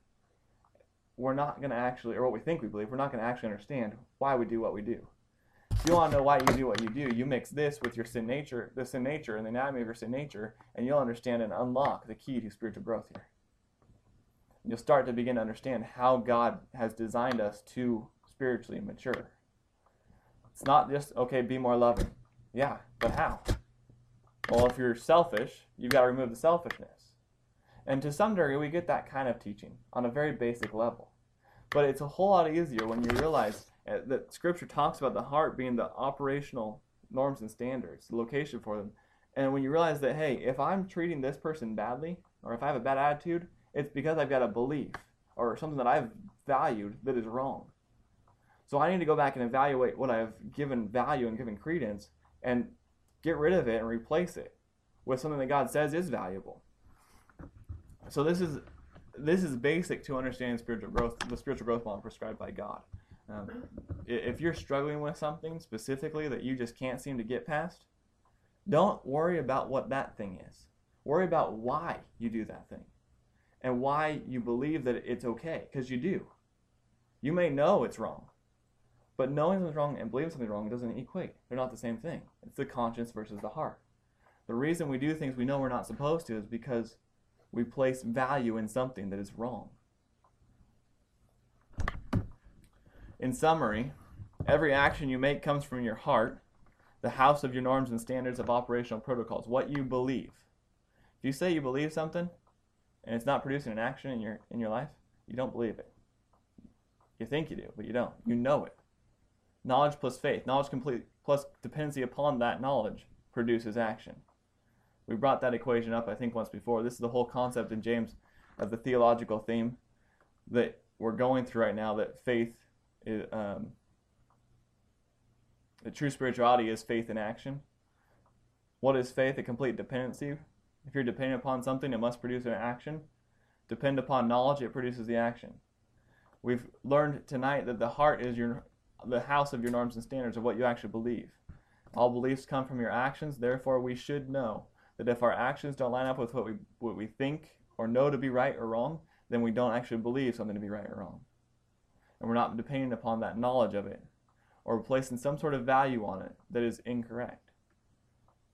we're not going to actually, or what we think we believe, we're not going to actually understand why we do what we do. If you want to know why you do what you do, you mix this with your sin nature, the sin nature and the anatomy of your sin nature, and you'll understand and unlock the key to spiritual growth here you'll start to begin to understand how God has designed us to spiritually mature. It's not just, okay, be more loving. Yeah, but how? Well, if you're selfish, you've got to remove the selfishness. And to some degree, we get that kind of teaching on a very basic level. But it's a whole lot easier when you realize uh, that Scripture talks about the heart being the operational norms and standards, the location for them. And when you realize that, hey, if I'm treating this person badly, or if I have a bad attitude, it's because I've got a belief or something that I've valued that is wrong. So I need to go back and evaluate what I've given value and given credence and get rid of it and replace it with something that God says is valuable. So this is this is basic to understanding spiritual growth, the spiritual growth model prescribed by God. Um, if you're struggling with something specifically that you just can't seem to get past, don't worry about what that thing is. Worry about why you do that thing and why you believe that it's okay, because you do. You may know it's wrong, but knowing something's wrong and believing something's wrong doesn't equate. They're not the same thing. It's the conscience versus the heart. The reason we do things we know we're not supposed to is because we place value in something that is wrong. In summary, every action you make comes from your heart, the house of your norms and standards of operational protocols, what you believe. If you say you believe something, and it's not producing an action in your in your life, you don't believe it. You think you do, but you don't. You know it. Knowledge plus faith, knowledge complete plus dependency upon that knowledge produces action. We brought that equation up, I think, once before. This is the whole concept in James of the theological theme that we're going through right now. That faith is um, the true spirituality is faith in action. What is faith? A complete dependency if you're dependent upon something, it must produce an action. Depend upon knowledge, it produces the action. We've learned tonight that the heart is your the house of your norms and standards of what you actually believe. All beliefs come from your actions, therefore we should know that if our actions don't line up with what we what we think or know to be right or wrong, then we don't actually believe something to be right or wrong. And we're not depending upon that knowledge of it or placing some sort of value on it that is incorrect.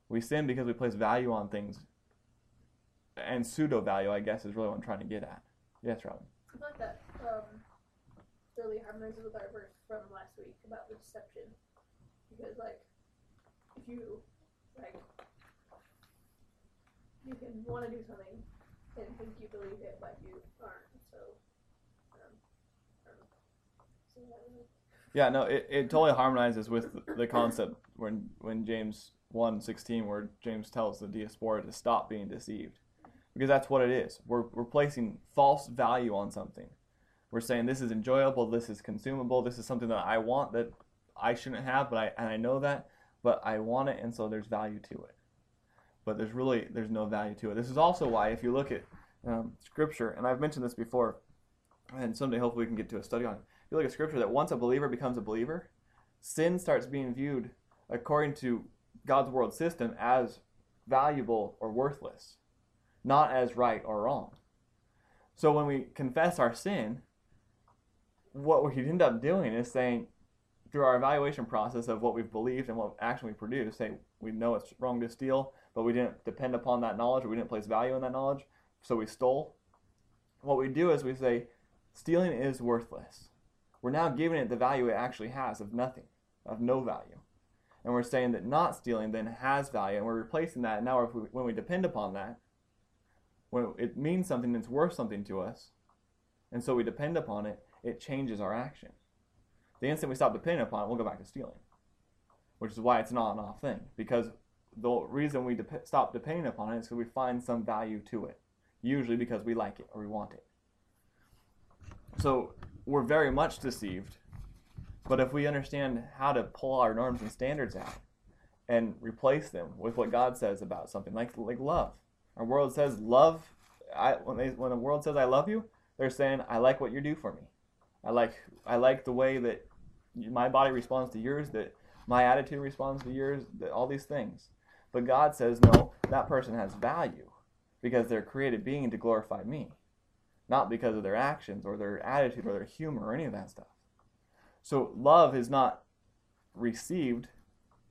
We sin because we place value on things and pseudo value, I guess, is really what I'm trying to get at. Yes, Robin. I like that um, really harmonizes with our verse from last week about the deception. Because, like, if you, like, you can want to do something, and think you believe it, but you aren't. So, um, I mean? Yeah, no, it, it totally harmonizes with the concept when when James 1.16 where James tells the diaspora to stop being deceived. Because that's what it is. We're, we're placing false value on something. We're saying this is enjoyable, this is consumable, this is something that I want that I shouldn't have, but I and I know that, but I want it and so there's value to it. But there's really there's no value to it. This is also why if you look at um, scripture, and I've mentioned this before, and someday hopefully we can get to a study on it. If you look at scripture that once a believer becomes a believer, sin starts being viewed according to God's world system as valuable or worthless, not as right or wrong. So when we confess our sin, what we end up doing is saying, through our evaluation process of what we've believed and what action we produce, say we know it's wrong to steal, but we didn't depend upon that knowledge or we didn't place value in that knowledge, so we stole. What we do is we say, stealing is worthless. We're now giving it the value it actually has of nothing, of no value and we're saying that not stealing then has value, and we're replacing that. And now, we, when we depend upon that, when it means something, it's worth something to us, and so we depend upon it, it changes our action. The instant we stop depending upon it, we'll go back to stealing, which is why it's not an off thing. Because the reason we de- stop depending upon it is because we find some value to it, usually because we like it or we want it. So we're very much deceived but if we understand how to pull our norms and standards out and replace them with what God says about something, like like love, our world says love. I when they when the world says I love you, they're saying I like what you do for me. I like I like the way that my body responds to yours, that my attitude responds to yours, that all these things. But God says no, that person has value because they're created being to glorify me, not because of their actions or their attitude or their humor or any of that stuff. So love is not received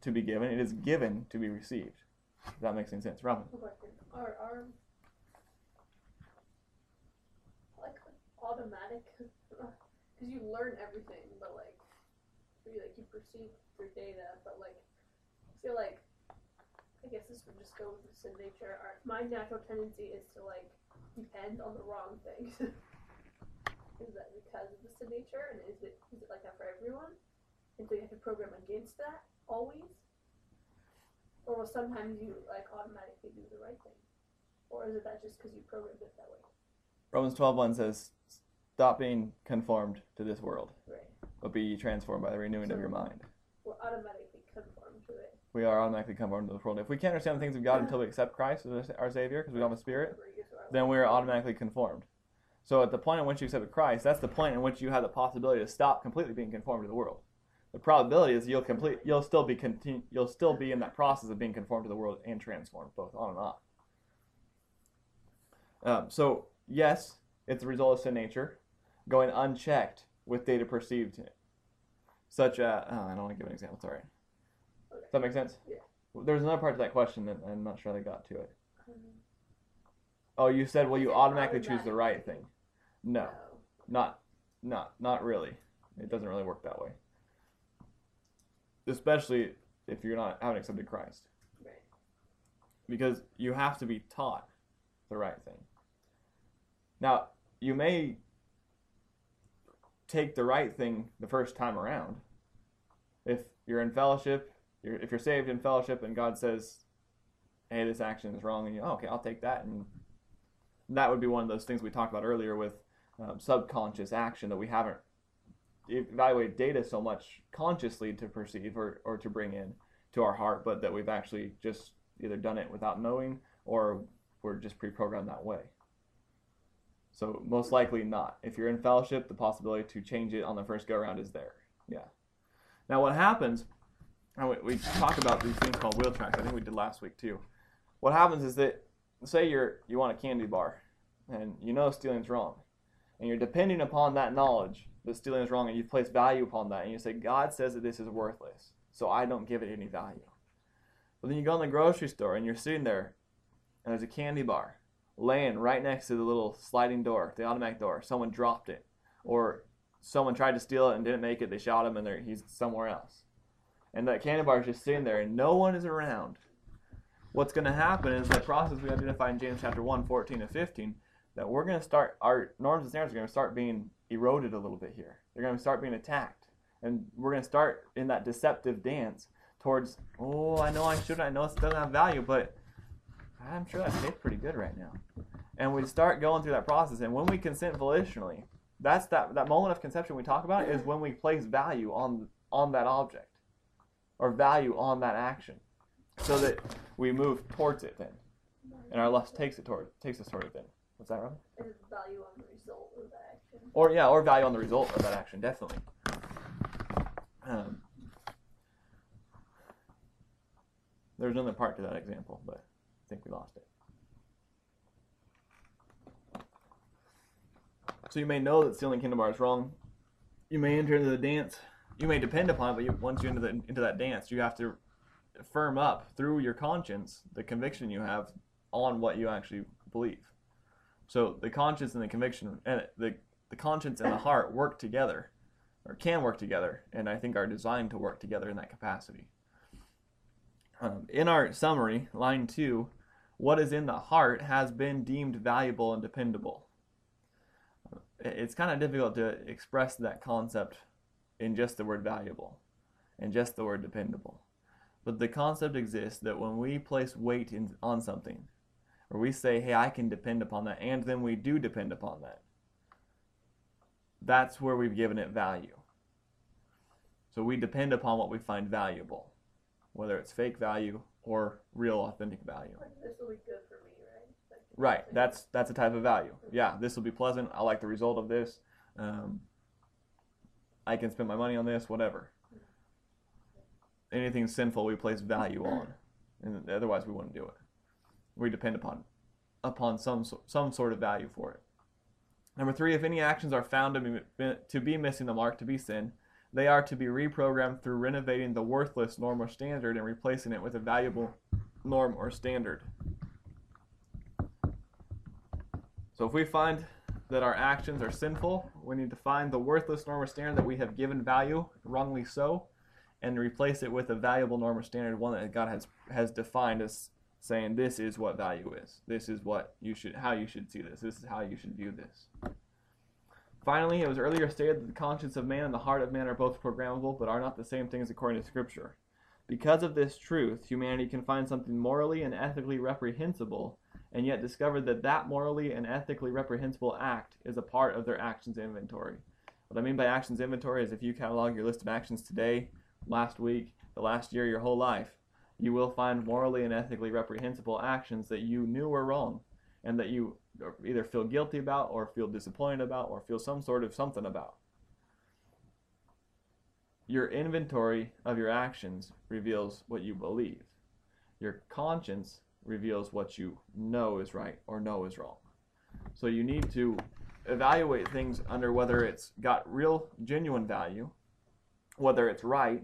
to be given; it is given to be received. Does that make any sense, Robin? Are are like automatic? Because you learn everything, but like you like you perceive through data, but like I feel like I guess this would just go with the sin nature. Our, my natural tendency is to like depend on the wrong things. Is that because of the sin nature, and is it is it like that for everyone? And so you have to program against that always, or will sometimes you like automatically do the right thing, or is it that just because you programmed it that way? Romans 12:1 says, "Stop being conformed to this world, Right. but be transformed by the renewing of your mind." We're automatically conformed to it. We are automatically conformed to this world. If we can't understand the things of God until we accept Christ as our Savior, because we don't have a Spirit, then we are automatically conformed. So at the point in which you accept Christ, that's the point in which you have the possibility to stop completely being conformed to the world. The probability is you'll complete, you'll still be continue, you'll still be in that process of being conformed to the world and transformed, both on and off. Um, so yes, it's a result of sin nature, going unchecked with data perceived, such as oh, I don't want to give an example. Sorry. Okay. Does that make sense? Yeah. There's another part to that question that I'm not sure they got to it. Um, Oh, you said, well, you automatically choose the right thing. No, not, not, not really. It doesn't really work that way. Especially if you're not haven't accepted Christ, Right. because you have to be taught the right thing. Now, you may take the right thing the first time around. If you're in fellowship, you're, if you're saved in fellowship, and God says, "Hey, this action is wrong," and you, oh, okay, I'll take that, and that would be one of those things we talked about earlier with um, subconscious action that we haven't evaluated data so much consciously to perceive or, or to bring in to our heart, but that we've actually just either done it without knowing or we're just pre-programmed that way. So most likely not. If you're in fellowship, the possibility to change it on the first go around is there. Yeah. Now what happens, and we, we talk about these things called wheel tracks. I think we did last week too. What happens is that say you're you want a candy bar, and you know stealing's wrong, and you're depending upon that knowledge that stealing is wrong, and you place value upon that, and you say God says that this is worthless, so I don't give it any value. But then you go in the grocery store and you're sitting there, and there's a candy bar laying right next to the little sliding door, the automatic door. Someone dropped it, or someone tried to steal it and didn't make it. They shot him, and he's somewhere else. And that candy bar is just sitting there, and no one is around. what's going to happen is the process we identify in James chapter 1, 14 and 15, that we're going to start, our norms and standards are going to start being eroded a little bit here. They're going to start being attacked. And we're going to start in that deceptive dance towards, oh, I know I shouldn't, I know it doesn't have value, but I'm sure that tastes pretty good right now. And we start going through that process. And when we consent volitionally, that's that, that moment of conception we talk about is when we place value on on that object or value on that action so that we move towards it then and our lust takes it toward takes us toward it then what's that Rob? And value on the result of that action. or yeah or value on the result of that action definitely um, there's another part to that example but think we lost it. So you may know that stealing Kinder Bar is wrong. You may enter into the dance. You may depend upon it but you, once you're into, the, into that dance you have to firm up through your conscience the conviction you have on what you actually believe. So the conscience and the conviction and the, the conscience and the heart work together or can work together and i think are designed to work together in that capacity. Um, in our summary line two what is in the heart has been deemed valuable and dependable it's kind of difficult to express that concept in just the word valuable and just the word dependable but the concept exists that when we place weight in, on something or we say hey i can depend upon that and then we do depend upon that that's where we've given it value. So we depend upon what we find valuable, whether it's fake value or real authentic value. Like this will be good for me, right? Like, Right, that's that's a type of value. Yeah, this will be pleasant. I like the result of this. Um, I can spend my money on this, whatever. Anything sinful, we place value on, and otherwise we wouldn't do it. We depend upon upon some some sort of value for it. Number three, if any actions are found to be, to be missing the mark to be sin, they are to be reprogrammed through renovating the worthless norm or standard and replacing it with a valuable norm or standard. So if we find that our actions are sinful, we need to find the worthless norm or standard that we have given value, wrongly so, and replace it with a valuable norm or standard, one that God has has defined as saying this is what value is. This is what you should how you should see this. This is how you should view this. Finally, it was earlier stated that the conscience of man and the heart of man are both programmable, but are not the same things according to Scripture. Because of this truth, humanity can find something morally and ethically reprehensible, and yet discover that that morally and ethically reprehensible act is a part of their actions inventory. What I mean by actions inventory is if you catalog your list of actions today, last week, the last year, your whole life, you will find morally and ethically reprehensible actions that you knew were wrong and that you either feel guilty about or feel disappointed about or feel some sort of something about. Your inventory of your actions reveals what you believe. Your conscience reveals what you know is right or know is wrong. So you need to evaluate things under whether it's got real, genuine value, whether it's right,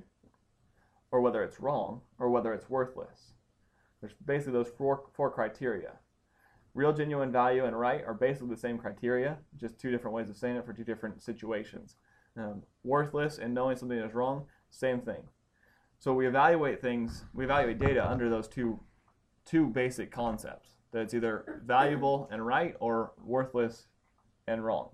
or whether it's wrong, or whether it's worthless. There's basically those four, four criteria. Real, genuine value and right are basically the same criteria, just two different ways of saying it for two different situations. Um, worthless and knowing something is wrong, same thing. So we evaluate things, we evaluate data under those two, two basic concepts. That it's either valuable and right or worthless and wrong.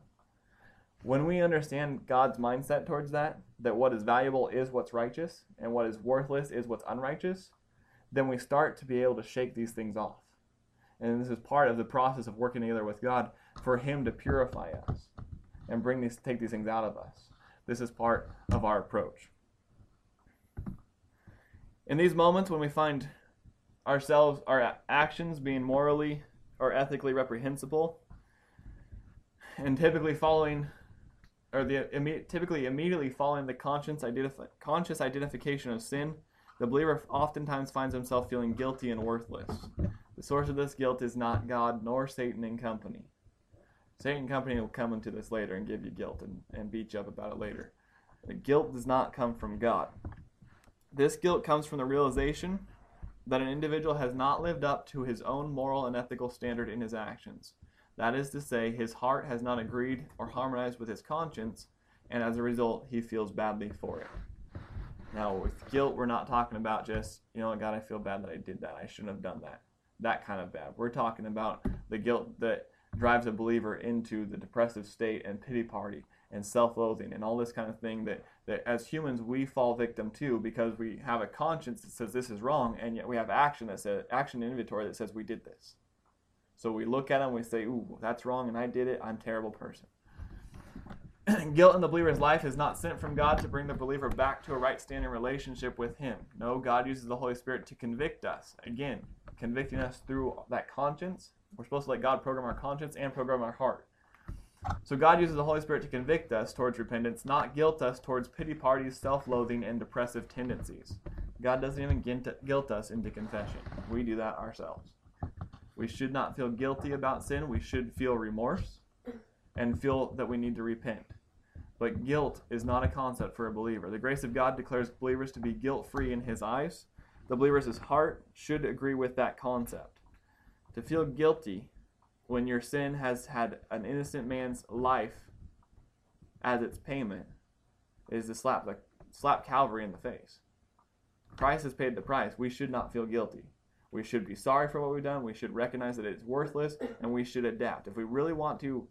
When we understand God's mindset towards that, that what is valuable is what's righteous and what is worthless is what's unrighteous, then we start to be able to shake these things off. And this is part of the process of working together with God for Him to purify us and bring these, take these things out of us. This is part of our approach. In these moments when we find ourselves, our actions being morally or ethically reprehensible, and typically following or the imme- typically immediately following the conscious, identifi- conscious identification of sin, the believer oftentimes finds himself feeling guilty and worthless. The source of this guilt is not God nor Satan and company. Satan and company will come into this later and give you guilt and, and beat you up about it later. The guilt does not come from God. This guilt comes from the realization that an individual has not lived up to his own moral and ethical standard in his actions. That is to say, his heart has not agreed or harmonized with his conscience, and as a result, he feels badly for it. Now, with guilt, we're not talking about just, you know, God, I feel bad that I did that. I shouldn't have done that. That kind of bad. We're talking about the guilt that drives a believer into the depressive state and pity party and self-loathing and all this kind of thing that, that as humans we fall victim to because we have a conscience that says this is wrong and yet we have action that says action inventory that says we did this. So we look at them we say ooh that's wrong and i did it. I'm a terrible person. Guilt in the believer's life is not sent from god to bring the believer back to a right standing relationship with him. No god uses the holy spirit to convict us. Again convicting us through that conscience we're supposed to let god program our conscience and program our heart so God uses the Holy Spirit to convict us towards repentance, not guilt us towards pity parties, self-loathing, and depressive tendencies. God doesn't even guilt us into confession. We do that ourselves. We should not feel guilty about sin. We should feel remorse and feel that we need to repent. But guilt is not a concept for a believer. The grace of God declares believers to be guilt-free in his eyes. The believer's heart should agree with that concept. To feel guilty when your sin has had an innocent man's life as its payment is to slap the slap Calvary in the face. Christ has paid the price. We should not feel guilty. We should be sorry for what we've done. We should recognize that it's worthless and we should adapt. If we really want to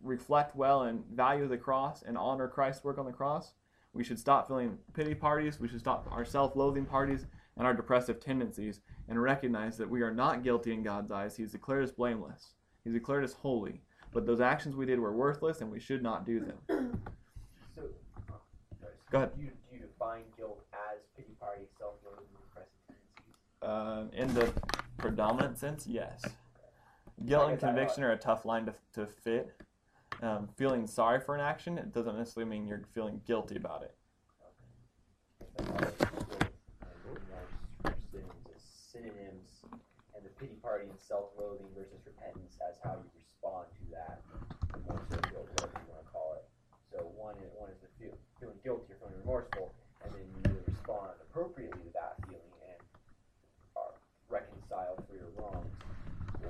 reflect well and value the cross and honor Christ's work on the cross, we should stop feeling pity parties. We should stop our self loathing parties and our depressive tendencies and recognize that we are not guilty in God's eyes. He's declared us blameless, He's declared us holy. But those actions we did were worthless and we should not do them. So, uh, sorry, so Go ahead. Do you, do you define guilt as pity party, self-loathing, depressive tendencies? Uh, in the predominant sense, yes. Guilt and get that a conviction are a tough line to, to fit. Um, feeling sorry for an action, it doesn't necessarily mean you're feeling guilty about it. Like all the people and remorse for sins as synonyms, and the pity party and self-loathing versus repentance as how you respond to that. Remorse or guilt, whatever you want to call it. So one is, one is the feel, feeling guilty or feeling remorseful, and then you either respond appropriately to that feeling and are reconciled for your wrongs,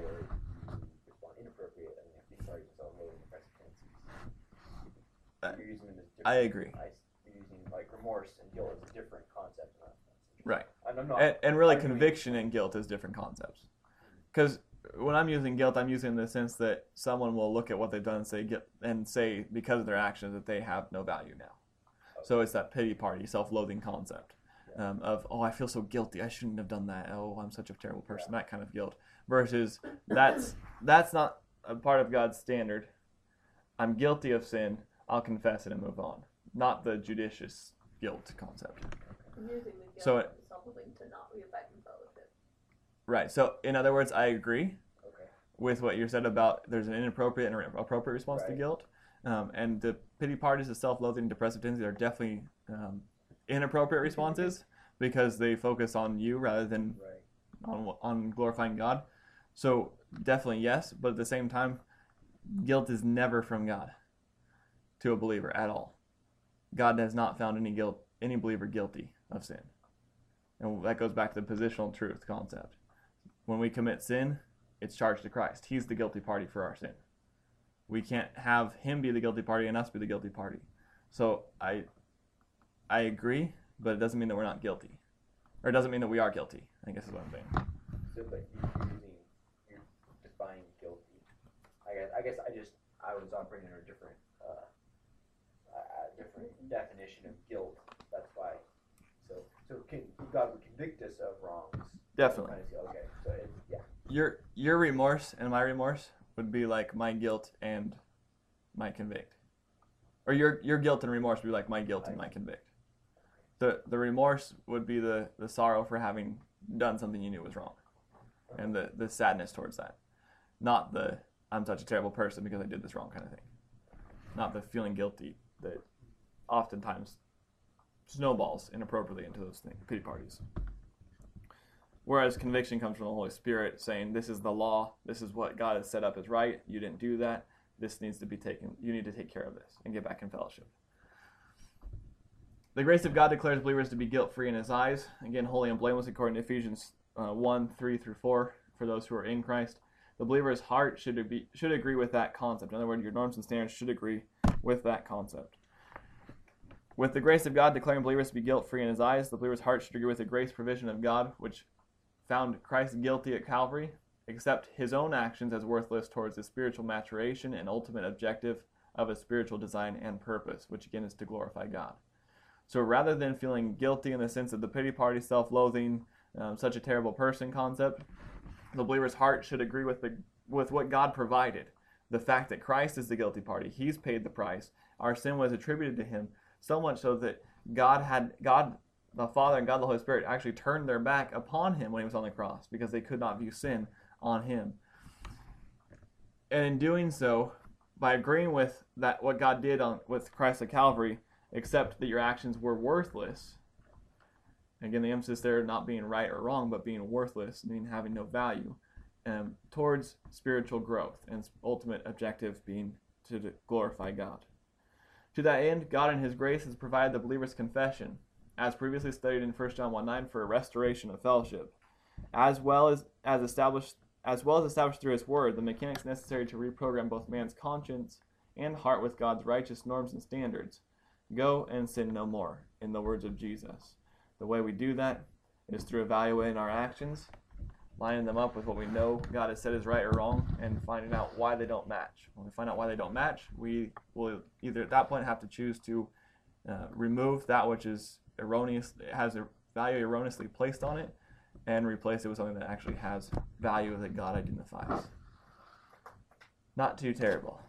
or you respond inappropriately and have pity party and self-loathing and repressive tendencies. You're using them as different. I agree. I, you're using like remorse and guilt as a different concept. in that sense. Right. And I'm not. And, and really, I agree. conviction and guilt is different concepts. Because when I'm using guilt, I'm using the sense that someone will look at what they've done and say, and say because of their actions that they have no value now. So it's that pity party, self-loathing concept um, of, oh, I feel so guilty. I shouldn't have done that. Oh, I'm such a terrible person. That kind of guilt. Versus that's that's not a part of God's standard. I'm guilty of sin. I'll confess it and move on. Not the judicious guilt concept. I'm using the guilt So it- to not be back in fellowship. Right. So in other words, I agree Okay. with what you said about there's an inappropriate and appropriate response to guilt. Um, and the pity parties, the self-loathing, and depressive tendencies are definitely um, inappropriate responses because they focus on you rather than Right. on on glorifying God. So definitely yes, but at the same time, guilt is never from God to a believer at all. God has not found any guilt any believer guilty of sin, and that goes back to the positional truth concept. When we commit sin, it's charged to Christ. He's the guilty party for our sin. We can't have him be the guilty party and us be the guilty party. So I I agree, but it doesn't mean that we're not guilty. Or it doesn't mean that we are guilty, I guess is what I'm saying. So, but you- you're using you're defining guilty. I guess. I guess I just I was operating under a different uh, different definition of guilt. So can God would convict us of wrongs. Definitely. Kind of see- Okay. So it, yeah. Your your remorse and my remorse would be like my guilt and my convict. Or your your guilt and remorse would be like my guilt and my convict. The the remorse would be the, the sorrow for having done something you knew was wrong. And the, the sadness towards that. Not the I'm such a terrible person because I did this wrong kind of thing. Not the feeling guilty that oftentimes snowballs inappropriately into those things, pity parties. Whereas conviction comes from the Holy Spirit saying, This is the law, this is what God has set up as right, you didn't do that, this needs to be taken, you need to take care of this and get back in fellowship. The grace of God declares believers to be guilt free in His eyes, again, holy and blameless according to Ephesians uh, 1 3 through 4 for those who are in Christ. The believer's heart should, be, should agree with that concept. In other words, your norms and standards should agree with that concept. With the grace of God declaring believers to be guilt free in his eyes, the believer's heart should agree with the grace provision of God, which found Christ guilty at Calvary, accept his own actions as worthless towards the spiritual maturation and ultimate objective of a spiritual design and purpose, which again is to glorify God. So rather than feeling guilty in the sense of the pity party, self loathing, um, such a terrible person concept, the believer's heart should agree with, the, with what God provided. The fact that Christ is the guilty party, He's paid the price. Our sin was attributed to Him, so much so that God had God the Father and God the Holy Spirit actually turned their back upon him when he was on the cross because they could not view sin on him. And in doing so, by agreeing with that what God did on with Christ at Calvary, except that your actions were worthless. Again, the emphasis there not being right or wrong, but being worthless, meaning having no value, um, towards spiritual growth and ultimate objective being to glorify God. To that end, God in His grace has provided the believer's confession, as previously studied in 1 John 1 9, for a restoration of fellowship, as well as, as established as well as established through his word, the mechanics necessary to reprogram both man's conscience and heart with God's righteous norms and standards. Go and sin no more, in the words of Jesus. The way we do that is through evaluating our actions, lining them up with what we know God has said is right or wrong, and finding out why they don't match. When we find out why they don't match, we will either at that point have to choose to uh, remove that which is erroneous, has a value erroneously placed on it, and replace it with something that actually has value that God identifies. Not too terrible.